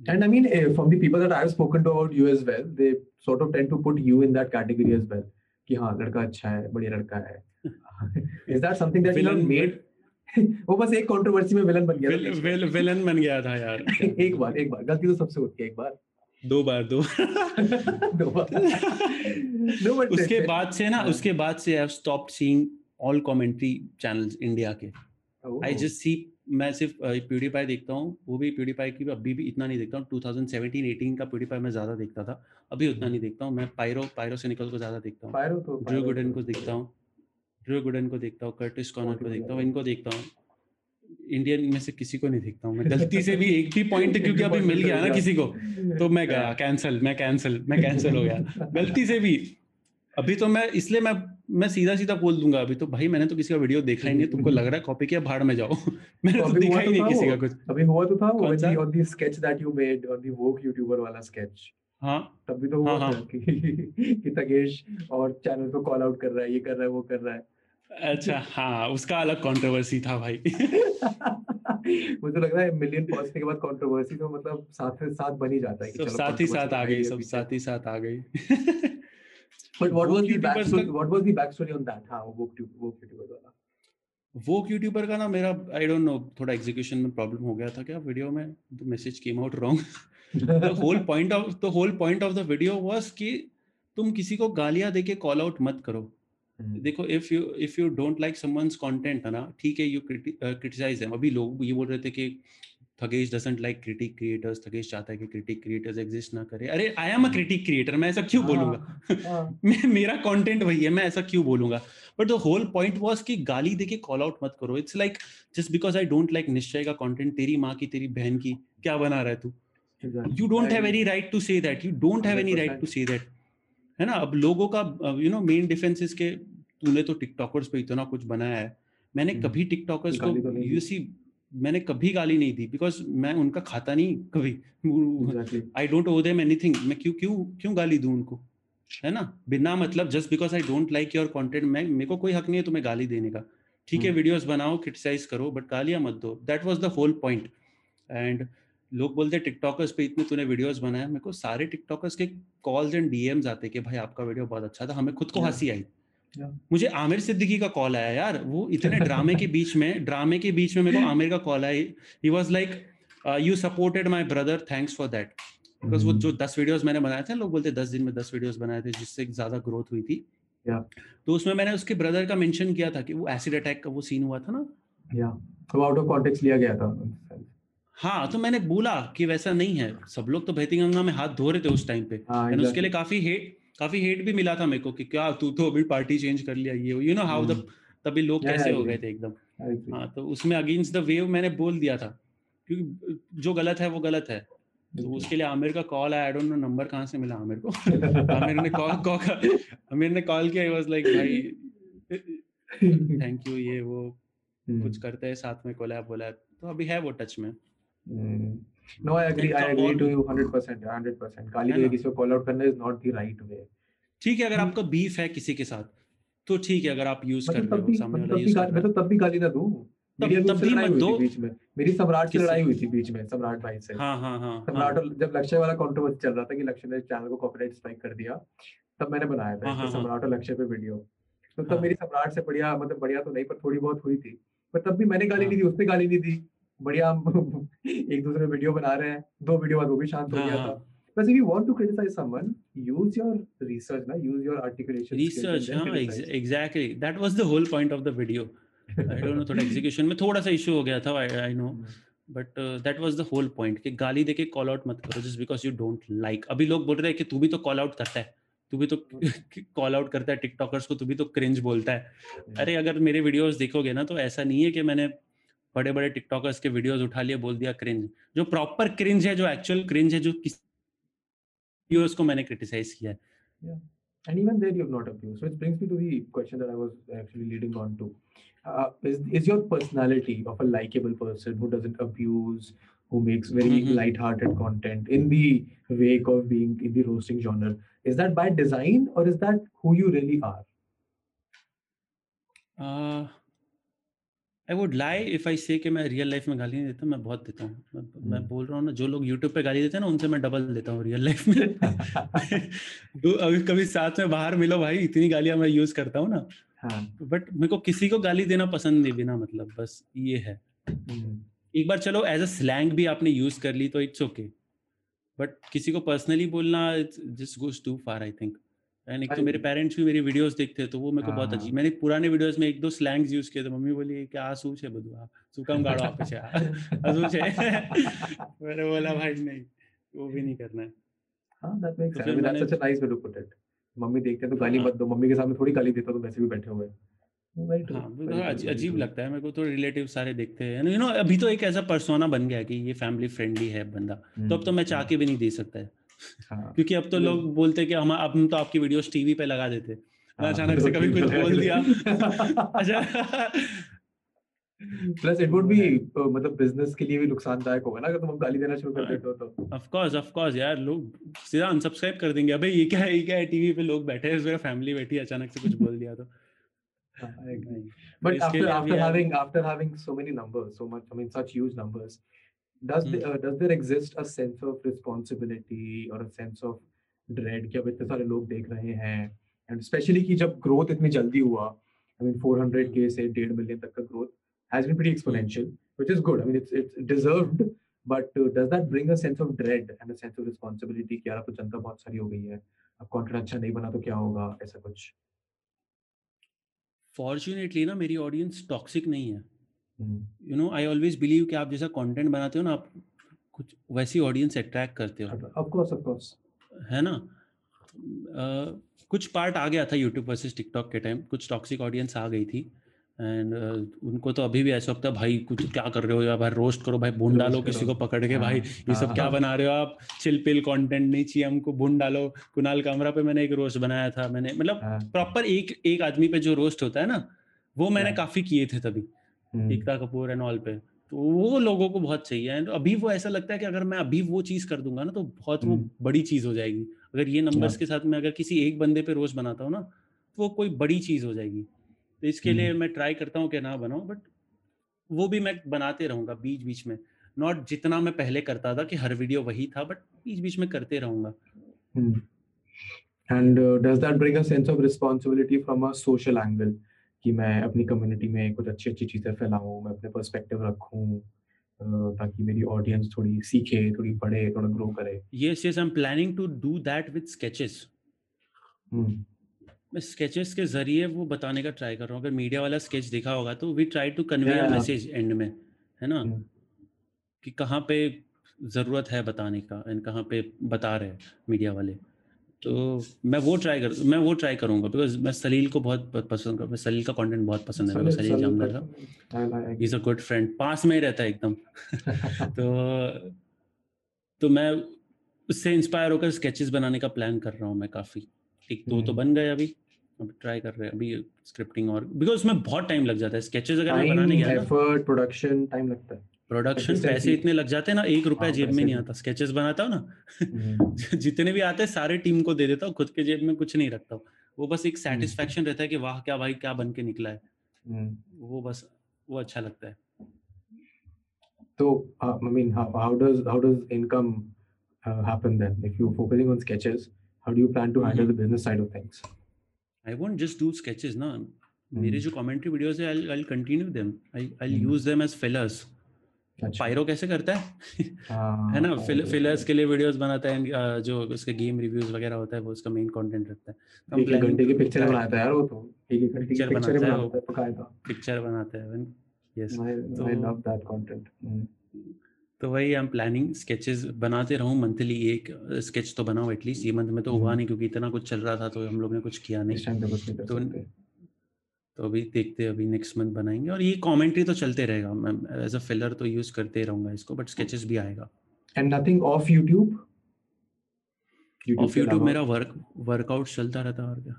And I mean, uh, from the people that I've spoken to about you as well, they sort of tend to put you in that category as well. कि हाँ लड़का अच्छा है बढ़िया लड़का है is that something that you have Villain- made वो बस एक कंट्रोवर्सी में विलन बन गया था विलन बन गया था यार एक बार एक बार गलती तो सबसे होती है एक बार दो बार दो *laughs* दो बार। *laughs* उसके बाद से ना हाँ। उसके बाद से I have stopped seeing all commentary channels India के. आई जस्ट सी मैं सिर्फ़ प्यूडीपाई देखता हूँ वो भी प्यूडीपाई की अभी भी इतना नहीं देखता हूँ। 2017 18 का प्यूडीपाई मैं ज़्यादा देखता था अभी उतना नहीं देखता हूँ। मैं पायरो पायरो से निकल को ज़्यादा देखता हूँ। Pyro तो ड्रू गुडन तो- को देखता हूँ। ड्रू गुडन को देखता हूँ कर्टिस कॉनर को देखता हूँ इनको देखता हूँ। इंडियन में से किसी को नहीं देखता हूँ। मैं *laughs* गलती से भी एक भी पॉइंट *laughs* क्योंकि अभी मिल गया ना किसी को तो मैं गया कैंसिल मैं कैंसिल मैं कैंसिल हो गया। *laughs* गलती से भी। अभी तो मैं इसलिए मैं मैं सीधा सीधा बोल दूँगा अभी तो भाई मैंने तो किसी का वीडियो देखा ही नहीं तुमको लग रहा है कॉपी किया भाड़ में जाओ। मैंने तो अभी देखा ही तो नहीं किसी का कुछ। अभी हुआ तो था वो कौन सा? on the sketch that you made on the woke YouTuber वाला sketch हाँ। तब भी तो हुआ हाँ, था कि कि तगेश और चैनल को कॉल आउट कर रहा है ये कर रहा है वो कर रहा है। अच्छा हाँ उसका अलग कंट्रोवर्सी था भाई। *laughs* मुझे लग रहा है मिलियन पहुँचने के बाद कंट्रोवर्सी तो मतलब साथ साथ बन ही जाता है कि सब चलो साथ ही साथ आ गई सब साथ ही साथ आ गई। But what was the YouTubers backstory का- what was the backstory on that हाँ वो वो यूट्यूबर वाला वो यूट्यूबर का ना मेरा आई डोंट नो थोड़ा एग्जीक्यूशन में प्रॉब्लम हो गया था क्या? वीडियो में the message came out wrong the whole point of the whole point of the video was कि तुम किसी को गालियाँ देके कॉल आउट मत करो। देखो if you if you don't like someone's content है ना ठीक है यू क्रिटिसाइज देम अभी लोग ये बोल रहे थे कि Thugesh doesn't like critic creators Thugesh चाहता है कि क्रिटिक क्रिएटर्स एग्जिस्ट ना करे। अरे I am a critic creator मैं ऐसा क्यों बोलूँगा? हाँ। *laughs* मैं मेरा कंटेंट वही है मैं ऐसा क्यों बोलूँगा? But the whole point was कि गाली देके कॉल आउट मत करो। It's like just because I don't like Nishchay का कंटेंट तेरी माँ की तेरी बहन की क्या बना रहा है तू? You don't have any right to say that you don't have any right to say that है ना? अब लोगों का यू नो मेन डिफेंस इसके तूने तो टिकटॉकर्स पे इतना कुछ बनाया है। मैंने हम्म। कभी टिकटॉकर्स को तो। यू सी मैंने कभी गाली नहीं दी बिकॉज़ मैं उनका खाता नहीं कभी। I don't owe them anything मैं क्यों क्यों क्यों गाली दूँ उनको? है ना? बिना मतलब just because I don't like your content मैं मेरे को कोई हक नहीं है तुम्हें गाली देने का। ठीक है हम्म। वीडियोस बनाओ क्रिटिसाइज करो बट गालियाँ मत दो। That was the whole point and लोग बोलते टिकटॉकर्स पे इतने तूने वीडियोस बनाए मेरे को सारे टिकटॉकर्स के कॉल्स एंड डीएम्स आते कि भाई आपका वीडियो बहुत अच्छा था हमें खुद को हँसी आई। मुझे आमिर सिद्दीकी का कॉल आया यार वो इतने *laughs* ड्रामे के बीच में ड्रामे के बीच में मेरे को आमिर का कॉल आया। He was like you supported my brother thanks for that because वो हम्म। जो दस वीडियोस मैंने बनाए थे लोग बोलते दस दिन में दस वीडियोस बनाए थे जिससे ज़्यादा ग्रोथ हुई थी। Yeah. तो उसमें मैंने उसके ब्रदर का मेंशन किया था कि वो एसिड अटैक का वो सीन हुआ था ना? या वो आउट ऑफ़ कॉन्टेक्स्ट लिया गया था। हाँ तो मैंने बोला कि वैसा नहीं है। सब लोग तो बहती गंगा में हाथ धो रहे थे उस टाइम पे। हाँ एंड उसके लिए काफ़ी हेट काफ़ी हेट भी मिला था मेरे को कि क्या तू तो अभी पार्टी चेंज कर लिया ये यू नो हाउ द। तभी लोग कैसे हो गए थे एकदम। हाँ तो उसमें अगेंस्ट द वेव मैंने बोल दिया था। क्योंकि जो गलत है वो गलत है। तो उसके लिए आमिर का कॉल आया आई डोंट नो नंबर कहाँ से मिला आमिर को। *laughs* आमिर ने कॉल कॉल आमिर ने कॉल किया वाज लाइक भाई *laughs* थैंक यू ये वो हम्म। कुछ करते हैं साथ में कोलैब बोला तो अभी है वो टच में। Hmm. No, I agree. I तो agree to you 100%. 100%. गाली है ना? किसी को कॉल आउट करना is not the right way ठीक है अगर हम्म। आपका बीफ है किसी के साथ तो ठीक है अगर आप यूज़ कर मतलब रहे तब हो सामने मतलब वाला यूज़ कर मैं रहा तो तब भी गाली ना दूँ तब भी मत दो बीच में मेरी सम्राट से लड़ाई हुई थी बीच में सम्राट भाई से है हाँ हाँ हाँ हाँ सम्राट जब लक्ष्य वाला कंट्रोवर्सी चल रहा था कि लक्ष्य ने चैनल को कॉपीराइट स्ट्राइक कर दिया तब मैंने बनाया था हाँ, हाँ, हाँ। सम्राट और लक्ष्य पे वीडियो तो तब हाँ। मेरी सम्राट से बढ़िया मतलब बढ़िया तो नहीं पर थोड़ी बहुत हुई थी पर तब भी मैंने गाली हाँ। नहीं दी उसने गाली नहीं दी बढ़िया हम *laughs* एक दूसरे वीडियो बना रहे हैं। दो वीडियो बाद वो भी शांत हो गया था। हाँ। But if you want to criticize someone, use your research, na? use your articulation. skills research हाँ. Exactly that was the whole point of the video I don't know थोड़ा *laughs* एग्जीक्यूशन में थोड़ा सा इशू हो गया था I know hmm, but that was the whole point कि गाली देके कॉल आउट मत करो just because you don't like अभी लोग बोल रहे हैं कि तू भी तो कॉल आउट करता है। तू भी तो *laughs* कॉल आउट करता है टिकटॉकर्स को तू भी तो क्रिंज बोलता है। हम्म, अरे अगर मेरे वीडियोस देखोगे ना तो ऐसा नहीं है कि मैंने बड़े बड़े टिकटॉकर्स के वीडियोस उठा लिए बोल दिया क्रिंज जो प्रॉपर क्रिंज है जो एक्चुअल क्रिंज है जो किस वीडियोस को मैंने क्रिटिसाइज किया है And even there, you have not abused. So it brings me to the question that I was actually leading on to. Uh, is, is your personality of a likable person who doesn't abuse, who makes very Mhm. light-hearted content in the wake of being in the roasting genre, is that by design or is that who you really are? I would lie if I say कि मैं real life में गाली नहीं देता मैं बहुत देता हूँ मैं, hmm. मैं हम्म। बोल रहा हूँ ना जो लोग यूट्यूब पे गाली देते हैं ना उनसे मैं डबल देता हूँ रियल लाइफ में *laughs* अभी कभी साथ में बाहर मिलो भाई इतनी गालियाँ मैं यूज़ करता हूँ ना हाँ. बट मेरे को किसी को गाली देना पसंद नहीं बिना मतलब बस ये है Hmm. एक बार चलो एज अ स्लैंग भी आपने यूज़ कर ली तो इट्स ओके बट किसी को पर्सनली बोलना just goes too far I think and एक तो मेरे पेरेंट्स भी मेरी वीडियोस देखते तो वो मेरे को बहुत हाँ। अजीब मैंने पुराने वीडियोस में एक दो स्लैंग्स यूज़ किए थे। मम्मी बोली कि आ *laughs* है छे आप आ सुकम गाड़ो आप छे आ है। मैंने बोला भाई नहीं वो भी नहीं करना है। हाँ that makes sense that's such a nice way to put it mummy देखते तो गाली हाँ। मत दो। मम्मी के सामने थोड़ी गाली देता तो वैसे भी बैठे हुए। हाँ, तो, तो तो, अजीब लगता है। मेरे को तो रिलेटिव सारे देखते हैं। यू नो अभी तो एक ऐसा पर्सोना बन गया कि ये फैमिली फ्रेंडली है बंदा। तो अब तो हम्म, मैं चाह हम्म। के भी नहीं दे सकता है। हाँ. क्योंकि अब तो लोग बोलते हैं कि हम अब हम तो आपकी वीडियोस टीवी पे लगा देते हाँ, अचानक से कभी कुछ बोल *laughs* दिया अच्छा प्लस इट वुड बी मतलब बिज़नेस के लिए भी नुकसानदायक होगा ना अगर तुम अब गाली देना शुरू कर। देते हो तो ऑफ़ कोर्स ऑफ़ कोर्स यार लोग सीधा अनसब्सक्राइब कर देंगे अबे ये क्या है ये क्या है टीवी पे लोग बैठे हैं मेरा फैमिली बैठी है अचानक से कुछ बोल दिया तो हाँ, I agree. नहीं। But इसके after लिए after अभी यार- having after having so many does the, Hmm. uh, does there exist a sense of responsibility or a sense of dread कि अब इतने सारे लोग देख रहे हैं and especially कि जब growth इतनी जल्दी हुआ, I mean 400 Hmm. k से डेढ़ मिलियन तक का growth has been pretty exponential, which is good. I mean, it's it's deserved. But uh, does that bring a sense of dread and a sense of responsibility कि यार अब तो जनता बहुत सारी हो गई है, अब कंटेंट अच्छा नहीं बना तो क्या होगा, ऐसा कुछ? फॉर्चुनेटली ना मेरी ऑडियंस टॉक्सिक नहीं है Hmm. You know I always believe कि आप जैसा कंटेंट बनाते हो ना आप कुछ वैसी ऑडियंस अट्रैक्ट करते हो Of course, of course. है ना अ, कुछ पार्ट आ गया था यूट्यूब वर्सेस टिकटॉक के टाइम कुछ टॉक्सिक ऑडियंस आ गई थी एंड उनको तो अभी भी ऐसा लगता है भाई कुछ क्या कर रहे हो या भाई रोस्ट करो भाई भून डालो किसी को पकड़ के हाँ, भाई ये सब हाँ, क्या हाँ। बना रहे हो आप चिल पिल कंटेंट नहीं चाहिए हमको भून डालो कुणाल कामरा पे मैंने एक रोस्ट बनाया था मैंने मतलब हाँ. प्रॉपर एक एक आदमी पे जो रोस्ट होता है ना वो मैंने हाँ। काफ़ी किए थे तभी. एकता कपूर एंड ऑल पे। तो वो लोगों को बहुत चाहिए। एंड अभी वो ऐसा लगता है कि अगर मैं अभी वो चीज़ कर दूँगा ना तो बहुत वो हम्म। बड़ी चीज़ हो जाएगी। अगर ये नंबर्स के साथ मैं अगर किसी एक बंदे पे रोज बनाता हूँ ना तो वो कोई बड़ी चीज़ हो जाएगी। तो इसके लिए हम्म। मैं ट्राई करता हूँ कि ना बनाऊँ बट वो भी मैं बनाते रहूँगा बीच बीच में। नॉट जितना मैं पहले करता था कि हर वीडियो वही था बट बीच बीच में करते रहूँगा। uh, does that bring a sense of responsibility from a social angle? कि मैं अपनी कम्युनिटी में कुछ अच्छी अच्छी चीज़ें फैलाऊं मैं अपने पर्सपेक्टिव रखूँ ताकि मेरी ऑडियंस थोड़ी सीखे थोड़ी पढ़े थोड़ा ग्रो करे। Yes yes I am planning to do that with sketches. मैं स्केचेस के ज़रिए वो बताने का ट्राई कर रहा हूँ। अगर मीडिया वाला स्केच देखा होगा तो we try to convey a message and में है ना? Hmm. कि कहाँ पे ज़रूरत है बताने का एंड कहाँ पे बता रहे हैं मीडिया वाले। तो मैं वो ट्राई कर मैं वो ट्राई करूँगा बिकॉज़ मैं सलील को बहुत पसंद कर मैं सलील का कंटेंट बहुत पसंद है सलील- सलील जामदार का- का। इज़ अ गुड फ्रेंड पास में ही रहता है एकदम। *laughs* तो तो मैं उससे इंस्पायर होकर स्केचेस बनाने का प्लान कर रहा हूँ मैं काफ़ी। एक दो तो हम्म। बन गए अभी अब ट्राई कर रहे हैं अभी स्क्रिप्टिंग और बिकॉज़ उसमें बहुत टाइम लग जाता है स्केचेस अगर मैं बनाने गया ना। एफर्ट प्रोडक्शन टाइम लगता है। प्रोडक्शन पैसे इतने लग जाते हैं ना एक रुपया हाँ, जेब में नहीं आता स्केचेस बनाता हूँ ना हम्म, *laughs* जितने भी आते हैं सारे टीम को दे देता हूँ खुद के जेब में कुछ नहीं रखता हूँ वो बस हम्म। एक सेटिस्फेक्शन रहता है कि वाह क्या भाई क्या बन के निकला है हम्म. वो बस वो अच्छा लगता है mean, how, how does how does income uh, happen then? If you're focusing on sketches, how do you plan to handle Mhm. the business side of things? I won't just do sketches ना मेरे Hmm. जो commentary videos है I will continue them I I Hmm. Use them as fillers अच्छा Pyro कैसे करता है? *laughs* हाँ, है ना फिल, फिलर्स के लिए वीडियोस बनाता है जो उसके गेम रिव्यूज़ वगैरह होता है वो उसका मेन कंटेंट रखता है। एक एक घंटे की पिक्चर बनाता है यार वो तो। एक एक घंटे की पिक्चर बनाता है बकायदा पिक्चर बनाता है yes love that content. Mm. तो वही आई एम प्लानिंग स्केचेस बनाते रहूँ मंथली एक स्केच तो बनाओ एटलीस्ट ये मंथ में तो हुआ हम्म। नहीं क्योंकि इतना कुछ चल रहा था तो हम लोग ने कुछ किया नहीं। तो- तो अभी देखते हैं अभी नेक्स्ट मंथ बनाएँगे और ये कमेंट्री तो चलते रहेगा। मैं एज अ फिलर तो यूज़ करते रहूँगा इसको बट स्केचेस भी आएगा। And nothing of YouTube? Of YouTube मेरा वर्क वर्कआउट चलता रहता है और क्या?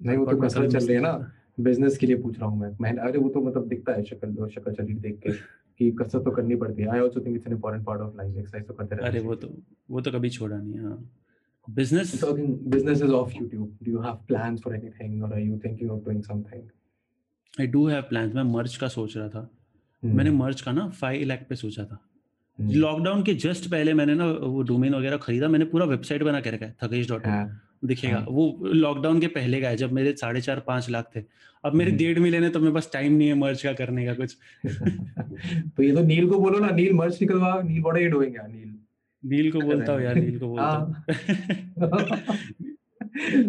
नहीं वो तो कसरत चल रही है ना। बिज़नेस के लिए पूछ रहा हूँ मैं। मैं अरे वो तो मतलब दिखता है शक्ल शक्ल शरीर देख के कि कसरत तो करनी पड़ती है। I also think it's an important part of life exercise तो करते रहना अरे वो तो वो तो कभी छोड़ा नहीं हाँ। Business talking businesses off YouTube. Do you have plans for anything or are you thinking of doing something? I do have plans मैं मर्च का सोच रहा था। Hmm. मैंने मर्च का ना फाइव लाख पे सोचा था। Hmm. लॉकडाउन के जस्ट पहले मैंने ना वो डोमेन वगैरह खरीदा। मैंने पूरा वेबसाइट बना के रखा है थकेश डॉट हाँ, दिखेगा। हाँ। वो लॉकडाउन के पहले का है जब मेरे साढ़े चार पाँच लाख थे। अब मेरे हम्म। डेढ़ मिलियन है तो मेरे पास टाइम नहीं है मर्च का करने का कुछ। *laughs* तो ये तो नील को बोलो ना नील मर्च निकलवा Neel what are you doing यार नील। नील को बोलता हूँ यार नील को *laughs* बोलता हूँ।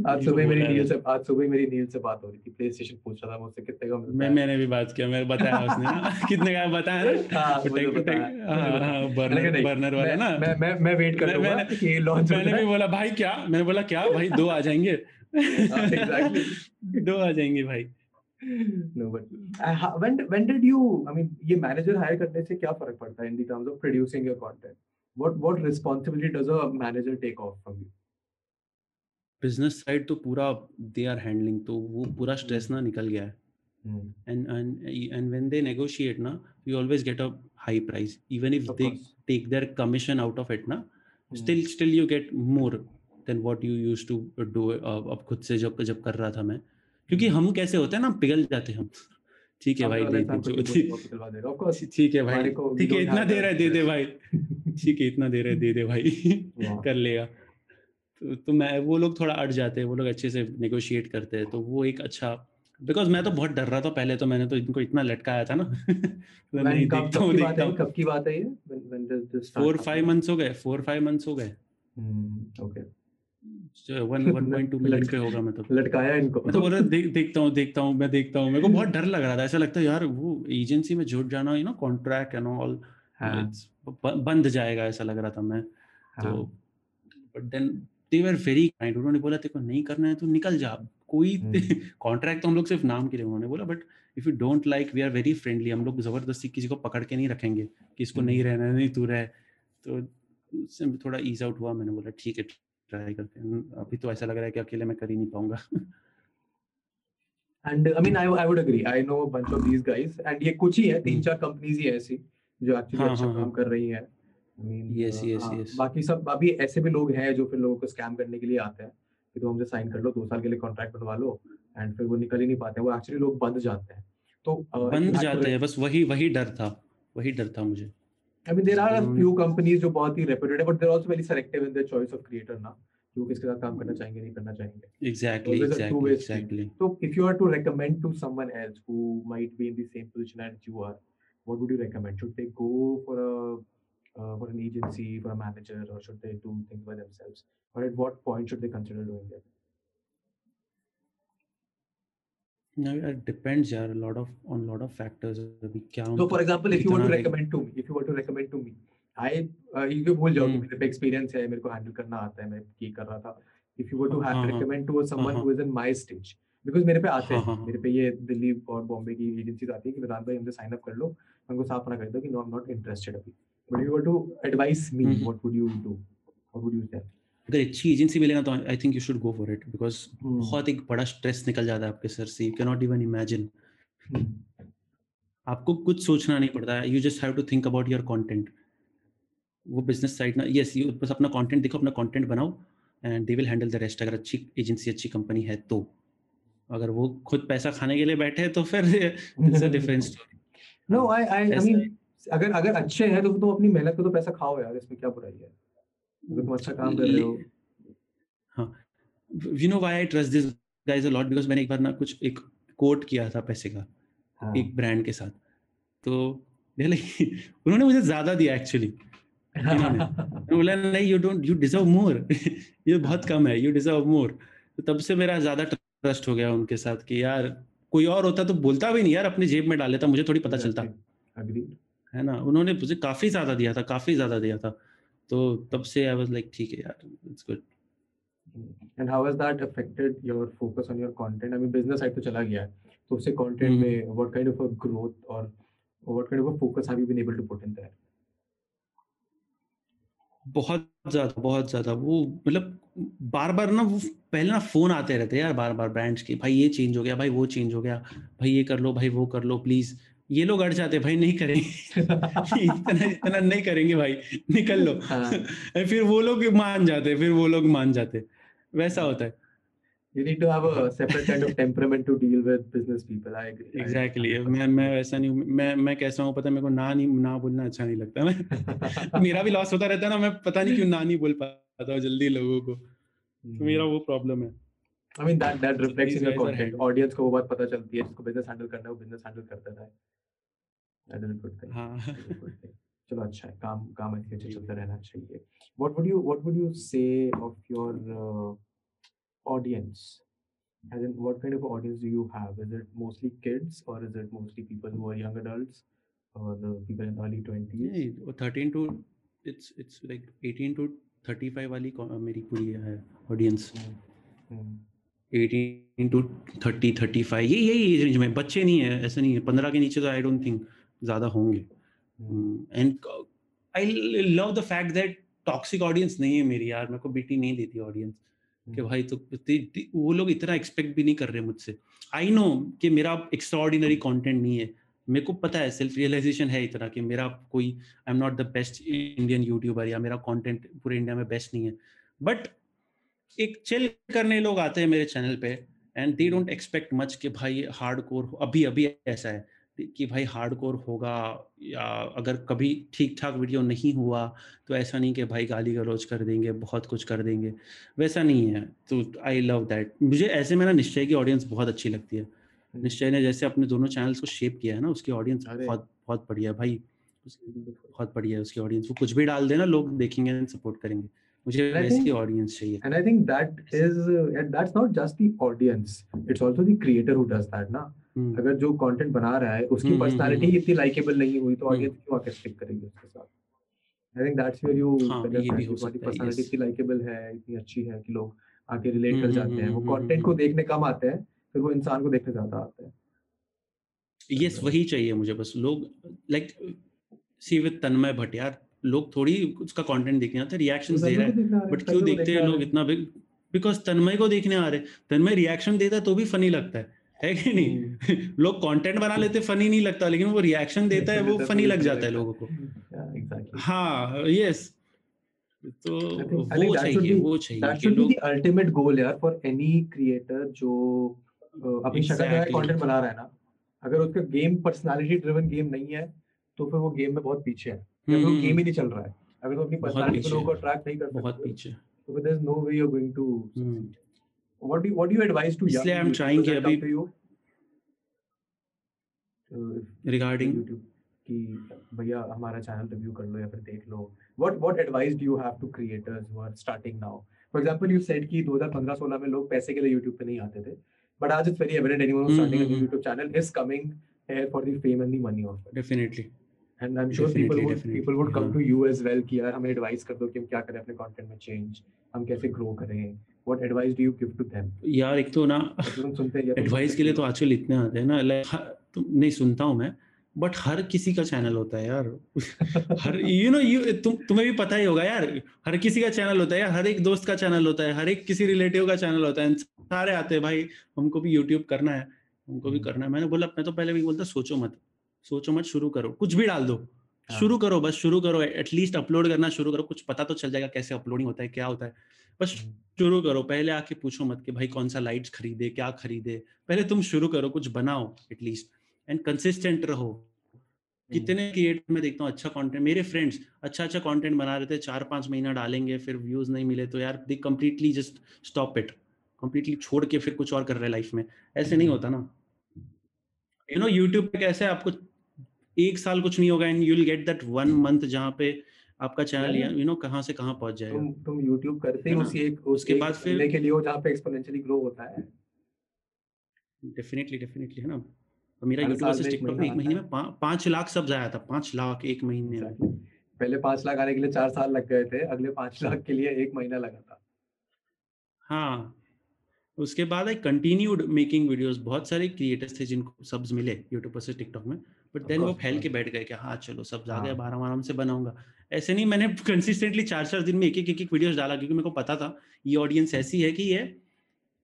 *laughs* आज सुबह मेरी नील से आज सुबह मेरी नील से बात हो रही थी प्ले स्टेशन पूछ रहा था मुझसे कितने का मिलता मैं मैंने भी बात किया मैं बताया उसने *laughs* कितने का बताया ना? हाँ, हाँ। हाँ, मैंने बर्नर बर्नर वाला ना? मैं मैं मैं वेट कर लूँगा मैंने- कि लॉन्च हो मैंने भी बोला भाई क्या? मैंने बोला क्या? भाई दो आ जाएँगे। हाँ, दो आ जाएँगे भाई। No but uh, when when did you i mean ये मैनेजर हायर करने से क्या फ़र्क पड़ता है in the terms of producing your content? What what responsibility does a manager take off from you business side तो पूरा दे आर हैंडलिंग तो वो पूरा स्ट्रेस ना निकल गया है and and and when they negotiate na you always get a high price even if Of they course. take their commission out of it na Hmm. still still you get more than what you used to do uh, अब खुद से जब जब कर रहा था मैं क्योंकि Hmm. हम कैसे होते हैं ना पिघल जाते हैं हम ठीक है भाई दे दे ठीक है भाई। *laughs* ठीक है इतना दे रहा है दे दे भाई। ठीक है इतना दे रहा है दे दे भाई। कर लेगा। तो, तो मैं वो लोग थोड़ा अट जाते हैं वो लोग अच्छे से नेगोशिएट करते हैं तो वो एक अच्छा बिकॉज़ मैं तो बहुत डर रहा था पहले तो मैंने तो इनको इतना लटकाया था ना। *laughs* तो नहीं कब देखता हूँ की बात देखता है? कब की बात है ये? फोर फाइव मंथ्स हो गए फोर फाइव मंथ्स हो गए। Hmm, okay one one point two million पे होगा मैं तो। लटकाया इनको। तो बोल रहा देख देखता हूँ देखता हूँ मैं देखता हूँ। मेरे को बहुत डर लग रहा था। ऐसा लगता है यार वो एजेंसी में जुट जाना you know contract and all हाँ, बंद जाएगा ऐसा लग रहा था मैं। तो हाँ, but then they were very kind उन्होंने बोला तेरे को नहीं करना है तो निकल जा। कोई हम्म। *laughs* कॉन्ट्रैक्ट तो हम लोग सिर्फ़ नाम के लिए उन्होंने बोला but if you don't like we are very friendly हम लोग ज़बरदस्ती किसी को पकड़ के नहीं रखेंगे कि इसको नहीं हम्म। रहना है, नहीं तू रह। तो उससे थोड़ा ईज आउट हुआ मैंने बोला ठीक है ट्राई करते हैं। अभी तो ऐसा लग रहा है कि अकेले मैं कर ही नहीं पाऊँगा। I mean I I would agree. I know a bunch of these guys. And ये कुछ ही है तीन हम्म। चार कंपनीज़ ही ऐसी जो एक्चुअली हाँ, अच्छा हाँ, काम हाँ। कर रही है। I mean, Yes, yes, हाँ, yes. बाकी सब अभी ऐसे भी लोग हैं जो फिर लोगों को स्कैम करने के लिए आते हैं कि तुम हमसे साइन कर लो दो साल के लिए कॉन्ट्रैक्ट बनवा लो एंड फिर वो निकल ही नहीं पाते वो एक्चुअली लोग बंद जाते हैं। तो uh, बंद जाते हैं बस वही वही डर था वही डर था मुझे। I mean, there are a hmm. few companies जो बहुत ही reputed है, but they're also very selective in their choice of creator ना, कि वो किसके साथ काम करना चाहेंगे नहीं करना चाहेंगे. Exactly Always a exactly two-way street. Exactly So if you are to recommend to someone else who might be in the same position as you are, what would you recommend? Should they go for a uh, for an agency, for a manager, or should they do things by themselves? Or at what point should they consider doing it? No, it depends यार a lot of on lot of factors अभी क्या So for example, if you were to recommend to me, if you were to recommend to me, I uh, you भूल जाओ कि हम्म। मेरे पे experience है, मेरे को handle करना आता है, मैं ये कर रहा था. If you were to have हाँ, हाँ। recommend to someone हाँ, who is in my stage, because मेरे पे आते हाँ, हैं, हाँ, हाँ। मेरे पे ये दिल्ली और बॉम्बे की एजेंसीज आती है कि वेदांत भाई हमसे साइन अप कर लो, मैं उनको साफ़ मना कर दो कि no I'm not interested अभी. But if you were to advise me, hmm. what would you do? What would you say? अगर अच्छी एजेंसी मिले ना तो I think you should go for it because. बहुत एक बड़ा स्ट्रेस निकल जाता है आपके सर से। You can not even imagine. आपको कुछ सोचना नहीं पड़ता। है you just have to think about your content वो बिज़नेस साइड ना यस यू बस अपना कंटेंट देखो अपना कंटेंट बनाओ and they will handle the rest अगर अच्छी एजेंसी अच्छी कंपनी है तो। अगर वो खुद पैसा खाने के लिए बैठे तो फिर it's a different story No, I I I ऐसा mean है। अगर अगर अच्छे हैं तो तुम अपनी मेहनत को तो पैसा खाओ यार इसमें क्या बुराई है? अगर तुम अच्छा काम कर रहे हो। हाँ। You know why I trust this guys a lot because मैंने एक बार ना कुछ एक कोट किया था पैसे का हाँ। एक ब्रांड के साथ। तो *laughs* उन्होंने मुझे ज़्यादा दिया एक्चुअली बोला नहीं you don't you deserve more ये बहुत कम है यू डिजर्व मोर तो तब से मेरा ज़्यादा ट्रस्ट हो गया उनके साथ कि यार कोई और होता तो बोलता भी नहीं यार अपनी जेब में डाल लेता मुझे थोड़ी पता चलता। है ना? उन्होंने मुझे काफ़ी ज़्यादा दिया था काफ़ी ज़्यादा दिया था। तो तब से आई वाज लाइक ठीक है यार it's good and how has that affected your focus on your content I mean business side तो चला गया तो उससे कंटेंट हम्म। में what kind of a growth और what kind of a focus have you been able to put in that बहुत ज़्यादा बहुत ज़्यादा। वो मतलब बार बार ना वो पहले ना फ़ोन आते रहते यार बार बार ब्रांड्स के भाई ये चेंज हो गया भाई वो चेंज हो गया भाई ये कर लो भाई वो कर लो प्लीज़ ये लोग अड़ जाते भाई नहीं करेंगे *laughs* इतना इतना नहीं करेंगे भाई निकल लो हाँ। *laughs* फिर वो लोग मान जाते फिर वो लोग मान जाते वैसा होता है You need to have a separate kind of temperament to deal with business people. I agree. I exactly agree. मैं मैं वैसा नहीं मैं मैं कैसा हूँ पता है मेरे को ना नहीं ना बोलना अच्छा नहीं लगता मैं *laughs* मेरा भी लॉस होता रहता है ना मैं पता नहीं क्यों ना नहीं बोल पाता हूँ जल्दी लोगों को तो मेरा वो प्रॉब्लम है I mean that that reflects These in your guys content. Audience को वो बात पता चलती है जिसको business handle करना है वो business handle करता है. That is a good thing. हाँ That is a good thing. चलो अच्छा है काम काम ऐसे अच्छे चलता रहना चाहिए. What would you what would you say of your uh, audience? As in, what kind of audience do you have? Is it mostly kids or is it mostly people who are young adults or uh, people in early twenties? Thirteen to it's it's like eighteen to thirty five वाली मेरी पूरी है audience Hmm. Eighteen to thirty thirty five ये यही as range में बच्चे नहीं है ऐसा नहीं है। पंद्रह के नीचे तो आई डोंट थिंक ज़्यादा होंगे. And I love the fact that toxic audience नहीं है मेरी यार। मेरे को बेटी नहीं देती ऑडियंस कि Hmm. भाई तो वो लोग इतना एक्सपेक्ट भी नहीं कर रहे मुझसे। आई नो कि मेरा एक्स्ट्रॉर्डिनरी कंटेंट नहीं है। मेरे को पता है सेल्फ रियलाइजेशन है इतना कि मेरा कोई I am not the best Indian YouTuber या मेरा कंटेंट पूरे इंडिया में बेस्ट नहीं है। बट एक चिल करने लोग आते हैं मेरे चैनल पे and they don't expect much कि भाई हार्ड कोर अभी अभी ऐसा है कि भाई हार्ड कोर होगा या अगर कभी ठीक ठाक वीडियो नहीं हुआ तो ऐसा नहीं कि भाई गाली गलौज कर देंगे बहुत कुछ कर देंगे। वैसा नहीं है तो आई लव दैट मुझे ऐसे में ना निश्चय की ऑडियंस बहुत अच्छी लगती है। Hmm. निश्चय ने जैसे अपने दोनों चैनल्स को शेप किया है ना उसकी ऑडियंस बहुत बहुत बढ़िया भाई. बहुत बढ़िया है उसकी ऑडियंस वो कुछ भी डाल देना लोग देखेंगे एंड सपोर्ट करेंगे। मुझे वैसी ऑडियंस चाहिए I think that is, uh, and that's not just the audience. It's also the creator who does that, ना. हम्म, अगर जो कंटेंट बना रहा है उसकी पर्सनालिटी हम्म। इतनी लाइकेबल नहीं हुई तो। ऑडियंस क्यों आके स्टिक करेगी उसके साथ I think that's where you हाँ, हो है, पर्सनालिटी. इतनी लाइकेबल है इतनी अच्छी है कि लोग आके रिलेट कर जाते हैं वो कंटेंट को देखने कम आते हैं फिर वो इंसान को देखने ज़्यादा आते हैं यस वही चाहिए मुझे बस लोग like see with Tanmay Bhatt यार लोग थोड़ी उसका कंटेंट देखने आते रिएक्शन दे रहा है। बट क्यों देखते हैं लोग इतना बिग बिकॉज़ तन्मय को देखने आ रहे तन्मय रिएक्शन देता है तो भी फनी लगता है। है कि नहीं? लोग कंटेंट बना लेते फनी नहीं लगता लेकिन वो रिएक्शन देता है वो *laughs* फनी लग जाता है लोगों को। हाँ यस तो वो चाहिए वो चाहिए कि लोग अल्टीमेट गोल यार फॉर एनी क्रिएटर जो अपनी शक्ल का. कंटेंट बना रहा है ना। अगर उसका गेम पर्सनालिटी ड्रिवन गेम नहीं है तो फिर वो गेम में बहुत पीछे है। या फिर वो हम्म, गेम ही नहीं चल रहा है अगर तो अपनी बहुत पर्सनालिटी को लोगों को है। अट्रैक्ट नहीं कर बहुत सकते पीछे तो there is no way you are going to hmm. you, what do you advise to young इसलिए I'm YouTubers trying कि अभी-? Uh, रिगार्डिंग YouTube कि भैया हमारा चैनल रिव्यू कर लो या फिर देख लो what what advice do you have to creators who are starting now for example you said कि 2015-16 में लोग पैसे के लिए YouTube पे नहीं आते थे but आज anyone who's hmm, starting a new hmm, YouTube channel is coming here for the fame and the money of it definitely and I'm sure people Definitely, would definitely, people would come हाँ। to you as well कि यार हमें advice कर दो कि हम क्या करें अपने content में change हम कैसे grow करें what advice do you give to them यार एक तो ना सुनते हैं या एडवाइस के लिए? तो आजकल इतने आते हैं ना लाइक तुम नहीं सुनता हूँ मैं बट हर किसी का चैनल होता है यार *laughs* हर यू नो यू तुम तुम्हें भी पता ही होगा यार हर किसी का चैनल होता है यार हर एक दोस्त का चैनल होता है हर एक किसी रिलेटिव का चैनल होता है सारे आते हैं भाई हमको भी यूट्यूब करना है हमको भी हम्म। करना है मैंने बोला मैं तो पहले भी बोलता सोचो मत सोचो मत शुरू करो। कुछ भी डाल दो। हाँ। शुरू करो बस शुरू करो एटलीस्ट अपलोड करना शुरू करो। कुछ पता तो चल जाएगा कैसे अपलोडिंग होता है क्या होता है। बस हम्म। शुरू करो। पहले आके पूछो मत कि भाई कौन सा लाइट्स खरीदे क्या खरीदे। पहले तुम शुरू करो कुछ बनाओ एटलीस्ट एंड कंसिस्टेंट रहो। कितने क्रिएटर में देखता हूँ अच्छा कंटेंट मेरे फ्रेंड्स अच्छा अच्छा कंटेंट बना रहे थे चार पाँच महीना डालेंगे फिर व्यूज़ नहीं मिले तो यार they completely just stop it completely छोड़ के फिर कुछ और कर रहे हैं लाइफ में। ऐसे नहीं होता ना। यू नो यूट्यूब पे कैसे आपको एक साल कुछ नहीं होगा and you will get that one month जहाँ पे आपका चैनल यू नो कहाँ से कहाँ पहुँच जाएगा। तुम तुम YouTube करते ही उसी एक उसके बाद फिर- लेके लिए हो जहाँ पे एक्सपोनेंशियली ग्रो होता है। डेफिनेटली डेफिनेटली है ना? और मेरा यूट्यूब से टिकटॉक में एक महीने में पा- पाँच लाख सब्स आया था पाँच लाख एक महीने में। Exactly. पहले पाँच लाख आने के लिए चार साल लग गए थे अगले पाँच लाख के लिए एक महीना लगा था। हाँ। उसके बाद आई कंटिन्यूड मेकिंग वीडियोस बहुत सारे क्रिएटर्स थे जिनको सब्स मिले यूट्यूब पर से टिकटॉक में। बट देन वो फैल के बैठ गए कि हाँ चलो सब जा गए हाँ। अब आराम से बनाऊँगा ऐसे नहीं मैंने कंसिस्टेंटली चार चार दिन में एक एक एक एक वीडियोस डाला क्योंकि मेरे को पता था ये ऑडियंस ऐसी है कि ये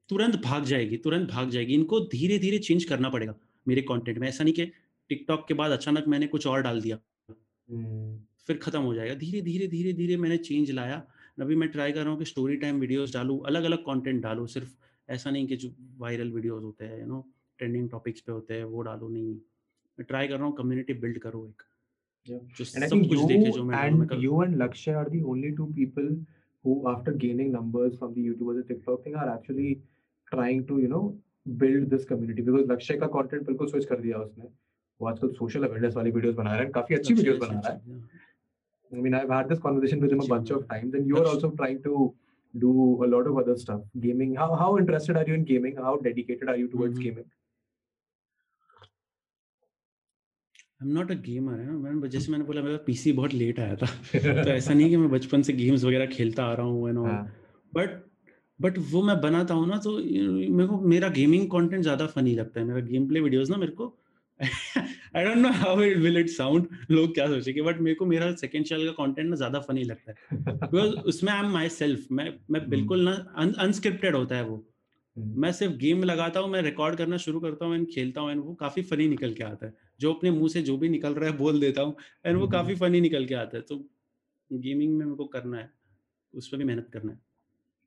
तुरंत भाग जाएगी तुरंत भाग जाएगी। इनको धीरे धीरे चेंज करना पड़ेगा मेरे कंटेंट में। ऐसा नहीं कि टिकटॉक के बाद अचानक मैंने कुछ और डाल दिया। हम्म, फिर खत्म हो जाएगा। धीरे धीरे धीरे धीरे मैंने चेंज लाया। अभी मैं ट्राई कर रहा हूँ कि स्टोरी टाइम वीडियोस डालूं अलग अलग कंटेंट डालूं। सिर्फ़ ऐसा नहीं कि जो वायरल वीडियोस होते हैं यू नो ट्रेंडिंग टॉपिक्स पे होते हैं वो डालूं नहीं। मैं ट्राई कर रहा हूँ कम्युनिटी बिल्ड करो एक। उटेडिकेटेड I'm not a gamer है ना? मैंने जैसे मैंने बोला मेरा पीसी बहुत लेट आया था। *laughs* तो ऐसा नहीं कि मैं बचपन से गेम्स वगैरह खेलता आ रहा हूँ एंड ऑल हाँ, बट बट वो मैं बनाता हूँ ना तो मेरे को मेरा गेमिंग कंटेंट ज़्यादा फनी लगता है। मेरा गेम प्ले वीडियोस ना मेरे को I don't know how it will it sound लोग क्या सोचेंगे बट मेरे को मेरा सेकंड चैनल का कंटेंट ना ज़्यादा फनी लगता है। बिकॉज़ *laughs* उसमें आई एम माई सेल्फ मैं मैं बिल्कुल ना अनस्क्रिप्टेड होता है वो। हम्म, मैं सिर्फ़ गेम लगाता हूँ मैं रिकॉर्ड करना शुरू करता हूँ एंड खेलता हूँ एंड वो काफ़ी फनी निकल के आता है। जो अपने मुँह से जो भी निकल रहा है *laughs* बोल देता हूँ एंड वो हम्म। काफ़ी फनी निकल के आता है तो गेमिंग में मेरे को करना है उस पर भी मेहनत करना है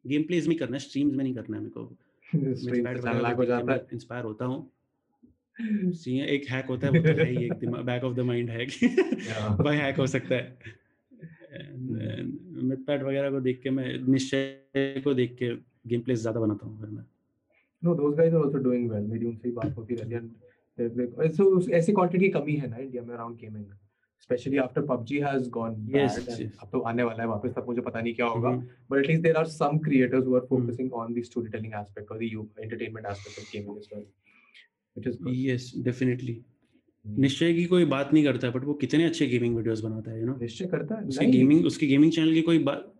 गेम प्लेज में करना है स्ट्रीम्स में नहीं करना है मेरे को *laughs* हो है. इंस्पायर होता हूँ *laughs* एक हैक होता है वो तो है ही एक बैक ऑफ़ द माइंड है कि Yeah. भाई हैक हो सकता है मिथपैट वगैरह को देख के मैं निश्चय को देख के गेम प्लेस ज़्यादा बनाता हूँ फिर मैं No, those guys are also doing well. मेरी उनसे ही बात होती रहती है. So ऐसे कंटेंट की कमी है ना इंडिया में around gaming. Especially after PUBG has gone Yes, and yes. अब तो आने वाला है वापस तब मुझे पता नहीं क्या होगा. Hmm, But at least there are some creators who are Hmm. focusing on the storytelling aspect or the you- entertainment aspect of gaming as well. Which is good. Yes definitely Hmm. निश्चय की कोई बात नहीं करता है but वो कितने अच्छे गेमिंग वीडियोस बनाता है यू नो निश्चय करता है. उसके गेमिंग उसके गेमिंग चैनल की कोई बात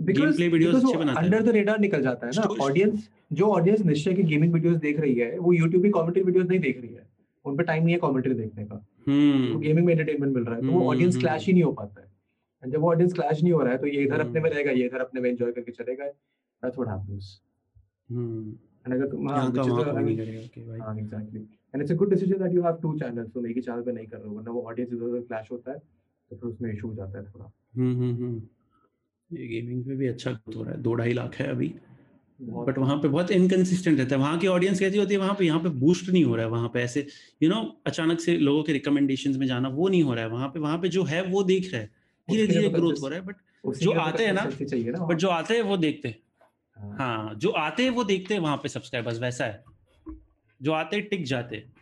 अच्छे बनाता है। निकल जाता है ना. Audience जो ऑडियंस निश्चय की गेमिंग वीडियोस देख रही है वो यूट्यूब की कमेंट्री वीडियोस नहीं देख रही है उन पे टाइम नहीं है कमेंट्री देखने का। हम्म। गेमिंग में एंटरटेनमेंट मिल रहा है तो वो हम्म, ऑडियंस हम्म, क्लैश ही नहीं हो पाता है। एंड जब वो ऑडियंस क्लैश नहीं हो रहा है तो ये इधर अपने में हम्म। रहेगा ये इधर अपने में एंजॉय करके चलेगा that's what happens hmm. And अगर तुम हाँ यहाँ का which is कोई नहीं करेगा कि भाई। हाँ exactly and it's a good decision that you have two channels तुम एक ही चैनल पे नहीं कर रहे हो वरना वो ऑडियंस इधर उधर क्लैश होता है तो फिर उसमें इशू हो जाता है थोड़ा। हम्म हम्म हम्म। ये गेमिंग पे भी अच्छा growth हो रहा है दो ढाई लाख है अभी। बट वहाँ पे बहुत इनकंसिस्टेंट रहता है। वहाँ की ऑडियंस कैसी होती है वहाँ पे यहाँ पे बूस्ट नहीं हो रहा है वहाँ पे ऐसे यू you नो know, अचानक से लोगों के रिकमेंडेशंस में जाना वो नहीं हो रहा है। वहाँ पे वहाँ पे जो है वो देख रहा है। धीरे धीरे ग्रोथ हो रहा है बट जो तो आते हैं ना, बट जो आते हैं वो देखते हैं। हाँ। हाँ जो आते हैं वो देखते हैं वहाँ पे सब्सक्राइबर्स वैसा है। जो आते हैं टिक जाते हैं।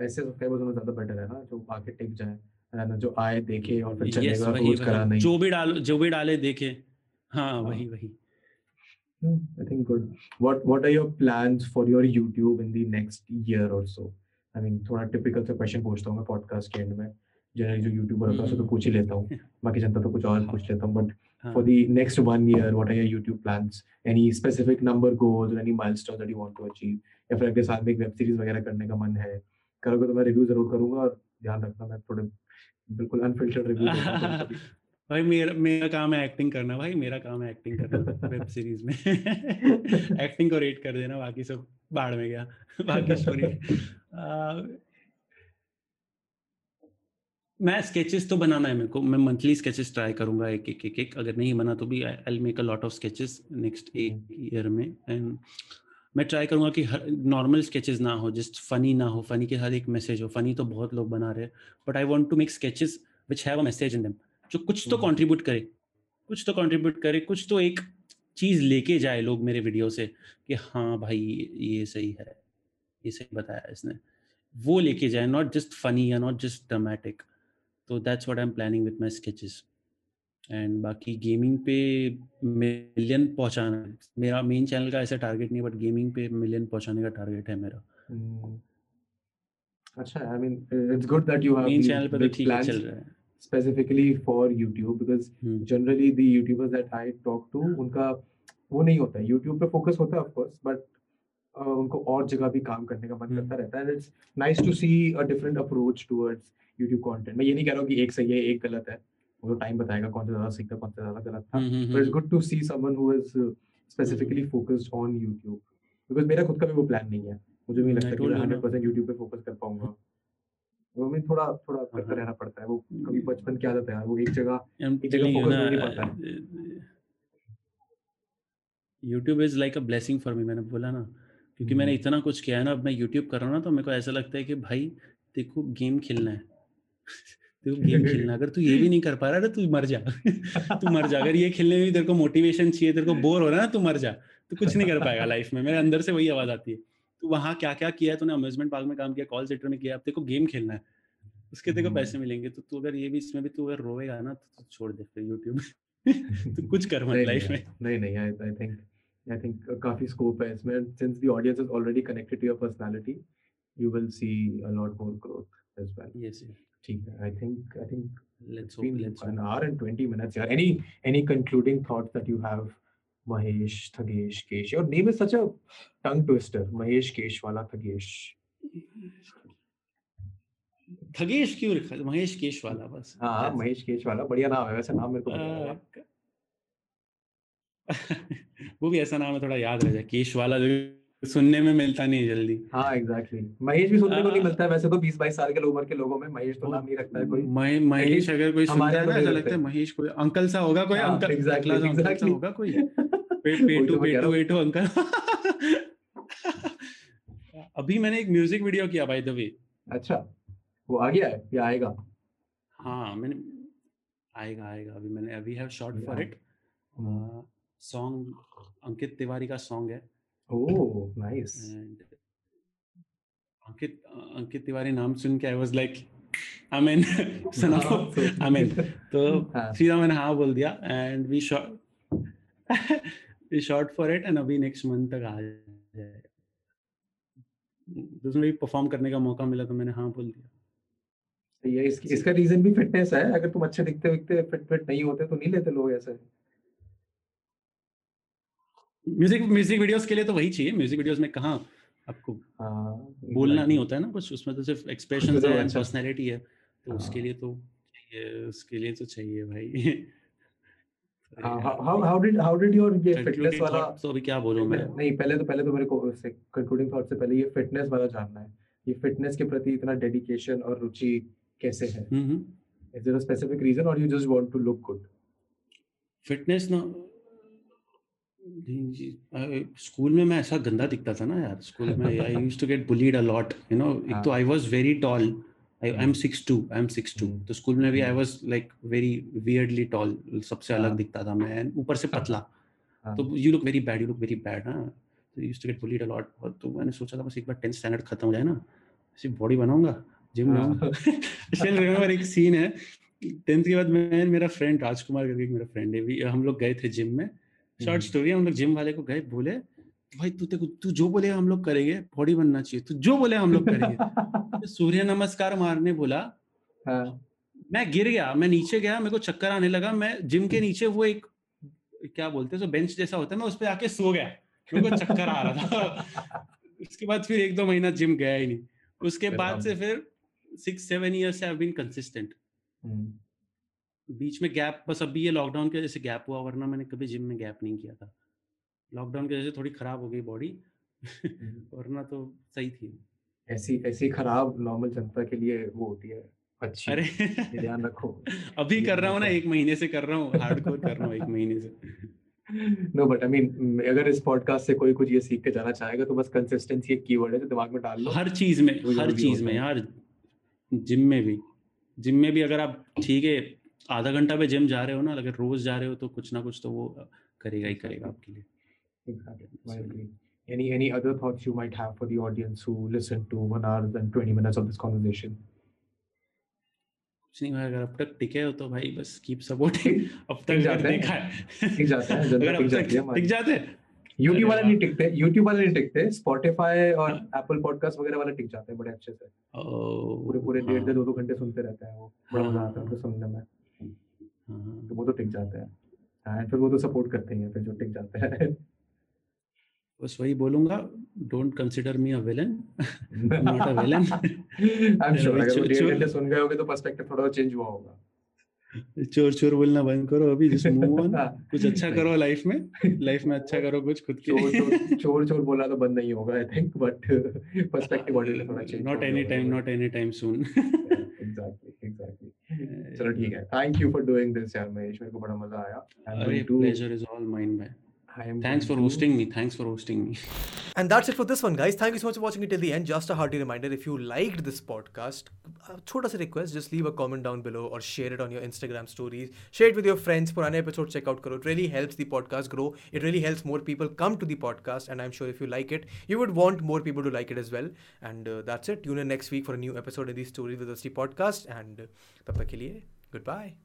ऐसे सब्सक्राइबर्स होना ज़्यादा बेटर है ना जो आके टिक जाए है जो आए देखे और फिर Yes, चलेगा जो भी डालो जो भी डाले देखे। हाँ। वही वही। Hmm, I think good. What What are your plans for your YouTube in the next year or so? I mean, थोड़ा typical सा question पूछता हूँ मैं podcast के end में. Generally जो YouTuber होता है उससे तो पूछ ही लेता हूँ. बाकी जनता तो कुछ और पूछ लेता हूँ. But हाँ for the next one year, what are your YouTube plans? Any specific number goals or any milestones that you want to achieve? या फिर अगले साल में एक वेब सीरीज़ वगैरह करने का मन है? करोगे तो मैं रिव्यू ज़रूर करूँगा और ध्यान रखना मैं थोड़े बिल्कुल अनफिल्टर्ड रिव्यू देता हूँ कभी-कभी. भाई मेरा मेरा काम है एक्टिंग करना भाई मेरा काम है एक्टिंग करना वेब सीरीज़ में। *laughs* एक्टिंग को रेट कर देना बाकी सब बाढ़ में गया बाकी स्टोरी *laughs* मैं स्केचेस तो बनाना है मेरे को मैं मंथली स्केचेस ट्राई करूँगा एक एक एक एक। अगर नहीं बना तो भी I make a lot of sketches next एक ईयर में। एंड मैं ट्राई करूँगा कि हर नॉर्मल स्केचेस ना हो जस्ट फनी ना हो। फनी के साथ एक मैसेज हो। फनी तो बहुत लोग बना रहे हैं। But I want to make sketches which have a message in them जो कुछ तो हम्म। कंट्रीब्यूट करे कुछ तो कंट्रीब्यूट करे कुछ तो एक चीज़ लेके जाए लोग मेरे वीडियो से कि हाँ भाई ये सही है ये सही बताया इसने। वो लेके जाए नॉट जस्ट फनी या नॉट जस्ट ड्रामेटिक तो that's what I am planning with my sketches and बाकी गेमिंग पे मिलियन पहुंचाना मेरा मेन चैनल का ऐसा टारगेट नहीं बट गेमिंग पे मिलियन पहुँचाने का टारगेट है मेरा। Hmm. अच्छा I mean it's good that you have main channel पे तो ठीक चल रहा है। Specifically for YouTube because hmm, generally the YouTubers that I talk to उनका वो नहीं होता है YouTube पे फोकस होता है of course but uh, उनको और जगह भी काम करने का मन हम्म। करता रहता है and it's nice to see a different approach towards YouTube content मैं ये नहीं कह रहा हूँ कि एक सही है एक गलत है वो टाइम बताएगा कौन सा ज़्यादा सीखता कौन सा ज़्यादा गलत था हम्म, हम्म, but it's hmm, good to see someone who is uh, specifically focused on YouTube because मेरा खुद का भी वो प्लान नहीं है मुझे नहीं Hmm, लगता कि मैं 100% YouTube पे फोकस कर पाऊँगा वो मैं थोड़ा थोड़ा करता हाँ। रहना पड़ता है। वो कभी बचपन की आदत है यार वो एक जगह एक जगह हो नहीं पाता YouTube is like a blessing for me मैंने बोला ना। क्योंकि मैंने हम्म। इतना कुछ किया है ना अब मैं YouTube कर रहा हूँ ना तो मेरे को ऐसा लगता है कि भाई देखो गेम खेलना है। *laughs* देखो गेम खेलना है। अगर तू ये भी नहीं कर पा रहा ना तू मर जा। *laughs* तू मर जा। अगर ये खेलने में तेरे को मोटिवेशन चाहिए तेरे को *laughs* बोर हो रहा है ना तू मर जा। तू कुछ नहीं कर पाएगा लाइफ में। मेरे अंदर से वही आवाज़ आती है। तू वहाँ क्या क्या किया है तूने? अम्यूजमेंट पार्क में काम किया कॉल सेंटर में किया अब को गेम खेलना है। उसके को पैसे हम्म। मिलेंगे तो तू अगर ये भी इसमें भी तू अगर रोएगा ना तो छोड़ दे फिर यूट्यूब *laughs* तू कुछ कर मत लाइफ में। नहीं नहीं I I think I think काफ़ी स्कोप है इसमें। Since the audience is already connected to your personality you will see a lot more growth as well yes ठीक है I think I think let's hope let's an hour and 20 minutes here. Any any concluding thoughts that you have, Mahesh, Thagesh, Kesh? Your name is such a tongue twister. Mahesh Keshwala Thagesh. Khagesh क्यों रखा महेश केश वाला बस हाँ महेश केशवाला बढ़िया नाम है वैसे नाम मेरे को *laughs* वो भी ऐसा नाम है थोड़ा याद रह जाए केश वाला सुनने में मिलता नहीं जल्दी हाँ एग्जैक्टली exactly. महेश भी सुनने आ, को नहीं मिलता है वैसे तो बीस बाईस साल के उम्र के लोगों में महेश तो नाम नहीं रखता है कोई महे- महेश अगर कोई सुनता है ना तो लगता है महेश कोई अंकल सा होगा कोई हाँ, अंकल exactly. होगा कोई पेटू *laughs* तो पेटू पेटू अंकल। *laughs* अभी मैंने एक म्यूज़िक वीडियो किया बाय द वे अच्छा वो आ गया है या आएगा? हाँ मैंने आएगा आएगा अभी मैंने अभी have shot for it song Ankit Tiwari का सॉन्ग है। ओह नाइस अंकित अंकित तिवारी नाम सुन के I was like I mean सुना आई मीन तो हाँ। सीधा मैंने हाँ बोल दिया। And we shot shot for it and अभी नेक्स्ट मंथ तक आ जाएगा। तो उसमें भी परफॉर्म करने का मौका मिला तो मैंने हाँ बोल दिया। ये इस, इसका रीजन भी फिटनेस है। अगर तुम अच्छे दिखते दिखते फिट फिट नहीं होते तो नहीं लेते लोग ऐसे। म्यूज़िक म्यूज़िक वीडियोस के लिए तो वही चाहिए। म्यूज़िक वीडियोस में कहाँ आपको हाँ बोलना नहीं होता है ना कुछ। उसमें तो सिर्फ़ एक्सप्रेशन तो है। पर्सनैलिटी है। तो हाँ। उसके लिए तो चाहिए उसके लिए तो चाहिए भाई। How how did how did your ये फिटनेस वाला तो अभी क्या बोलूँ मैं? नहीं पहले तो पहले तो मेरे को कंक्लूडिंग थॉट से पहले ये फिटनेस वाला जानना है। ये फिटनेस के प्रति इतना डेडिकेशन और रुचि कैसे है? Hmm hmm. Is there a specific reason और you just want to look good fitness ना स्कूल में मैं ऐसा गंदा दिखता था ना यार। स्कूल में I used to get bullied a lot you know एक तो हाँ। I was very tall I I am 6'2 I am 6'2 हम्म। तो स्कूल में भी I. Was like very weirdly tall सबसे अलग हाँ। दिखता था मैं ऊपर से हाँ। पतला हाँ। तो you look very bad you look very bad हाँ तो used to get bullied a lot तो मैंने सोचा था बस एक बार 10th स्टैंडर्ड खत्म हो जाए ना ऐसी बॉडी बनाऊँगा जिम में *laughs* एक सीन है टेंथ के बाद मैं मेरा फ्रेंड राजकुमार करके एक मेरा फ्रेंड है हम लोग गए थे जिम में शॉर्ट। स्टोरी हम लोग जिम वाले को गए बोले भाई तू तू जो बोले हम लोग करेंगे बॉडी बनना चाहिए तू जो बोले हम लोग करेंगे *laughs* तो सूर्य नमस्कार मारने बोला। हाँ, मैं गिर गया मैं नीचे गया मेरे को चक्कर आने लगा मैं जिम के नीचे वो एक क्या बोलते हैं बेंच जैसा होता है मैं उस पे आके सो गया मेरे को चक्कर आ रहा था। *laughs* उसके बाद फिर एक दो महीना जिम गया ही नहीं। उसके बाद से फिर सिक्स सेवन ईयर से आई बीन कंसिस्टेंट बीच में गैप बस अभी ये लॉकडाउन के वजह से गैप हुआ वरना मैंने कभी जिम में गैप नहीं किया था। लॉकडाउन की वजह से थोड़ी खराब हो गई बॉडी हम्म। *laughs* वरना तो सही थी। ऐसी ऐसी खराब नॉर्मल जनता के लिए वो होती है। अच्छी अरे ध्यान रखो। *laughs* अभी कर रहा हूँ ना एक महीने से कर रहा हूँ हार्डकोर कर रहा हूँ एक *laughs* महीने से। नो बट आई मीन अगर इस पॉडकास्ट से कोई कुछ ये सीख के जाना चाहेगा तो बस कंसिस्टेंसी एक कीवर्ड है जो दिमाग में डाल लो। हर चीज़ में हर चीज़ में यार जिम में भी। जिम में भी अगर आप ठीक है आधा घंटा पे जिम जा रहे हो ना अगर रोज जा रहे हो तो कुछ ना कुछ तो वो करेगा ही करेगा आपके लिए। Any any other thoughts you might have for the audience who listen to one hour and 20 minutes of this conversation? कुछ नहीं भाई अगर अब तक टिके हो तो भाई बस कीप सपोर्टिंग *laughs* अब तक जाते हैं। टिक जाते हैं, अगर अब तक टिक जाते हैं। YouTube वाले नहीं टिकते YouTube वाले नहीं टिकते Spotify और हाँ। Apple Podcast वगैरह वाले टिक जाते हैं बड़े अच्छे से। पूरे पूरे डेढ़ हाँ, से दो दो घंटे सुनते रहते हैं वो बड़ा हाँ, मज़ा हाँ, आता है उनको सुनने में। हाँ, तो वो तो टिक जाते हैं। एंड फिर वो तो सपोर्ट करते हैं फिर जो टिक जाते हैं। बस वही बोलूँगा don't consider me a villain not a villain I am sure अगर वो चो- डेढ़ चो- घंटे सुन गए होगे तो पर्सपेक्टिव थोड़ा चेंज हुआ होगा। चोर चोर बोलना बंद करो अभी जस्ट मूव ऑन। कुछ अच्छा करो लाइफ में। लाइफ में अच्छा *laughs* करो कुछ खुद के चोर चोर चोर चोर बोला तो बंद नहीं होगा I think but perspective audience थोड़ा change not any time not any time soon exactly exactly चलो ठीक है। Thank you for doing this यार महेश मेरे को बड़ा मज़ा आया। अरे pleasure is all mine man I am thanks for going to- hosting me thanks for hosting me *laughs* And that's it for this one, guys. Thank you so much for watching it till the end. Just a hearty reminder if you liked this podcast, a छोटा सा request, just leave a comment down below or share it on your Instagram stories. Share it with your friends. पुराने episode check out करो. It really helps the podcast grow. It really helps more people come to the podcast. And I'm sure if you like it, you would want more people to like it as well. And uh, that's it. Tune in next week for a new episode of the Stories with Dusty podcast. And uh, तब तक के लिए goodbye.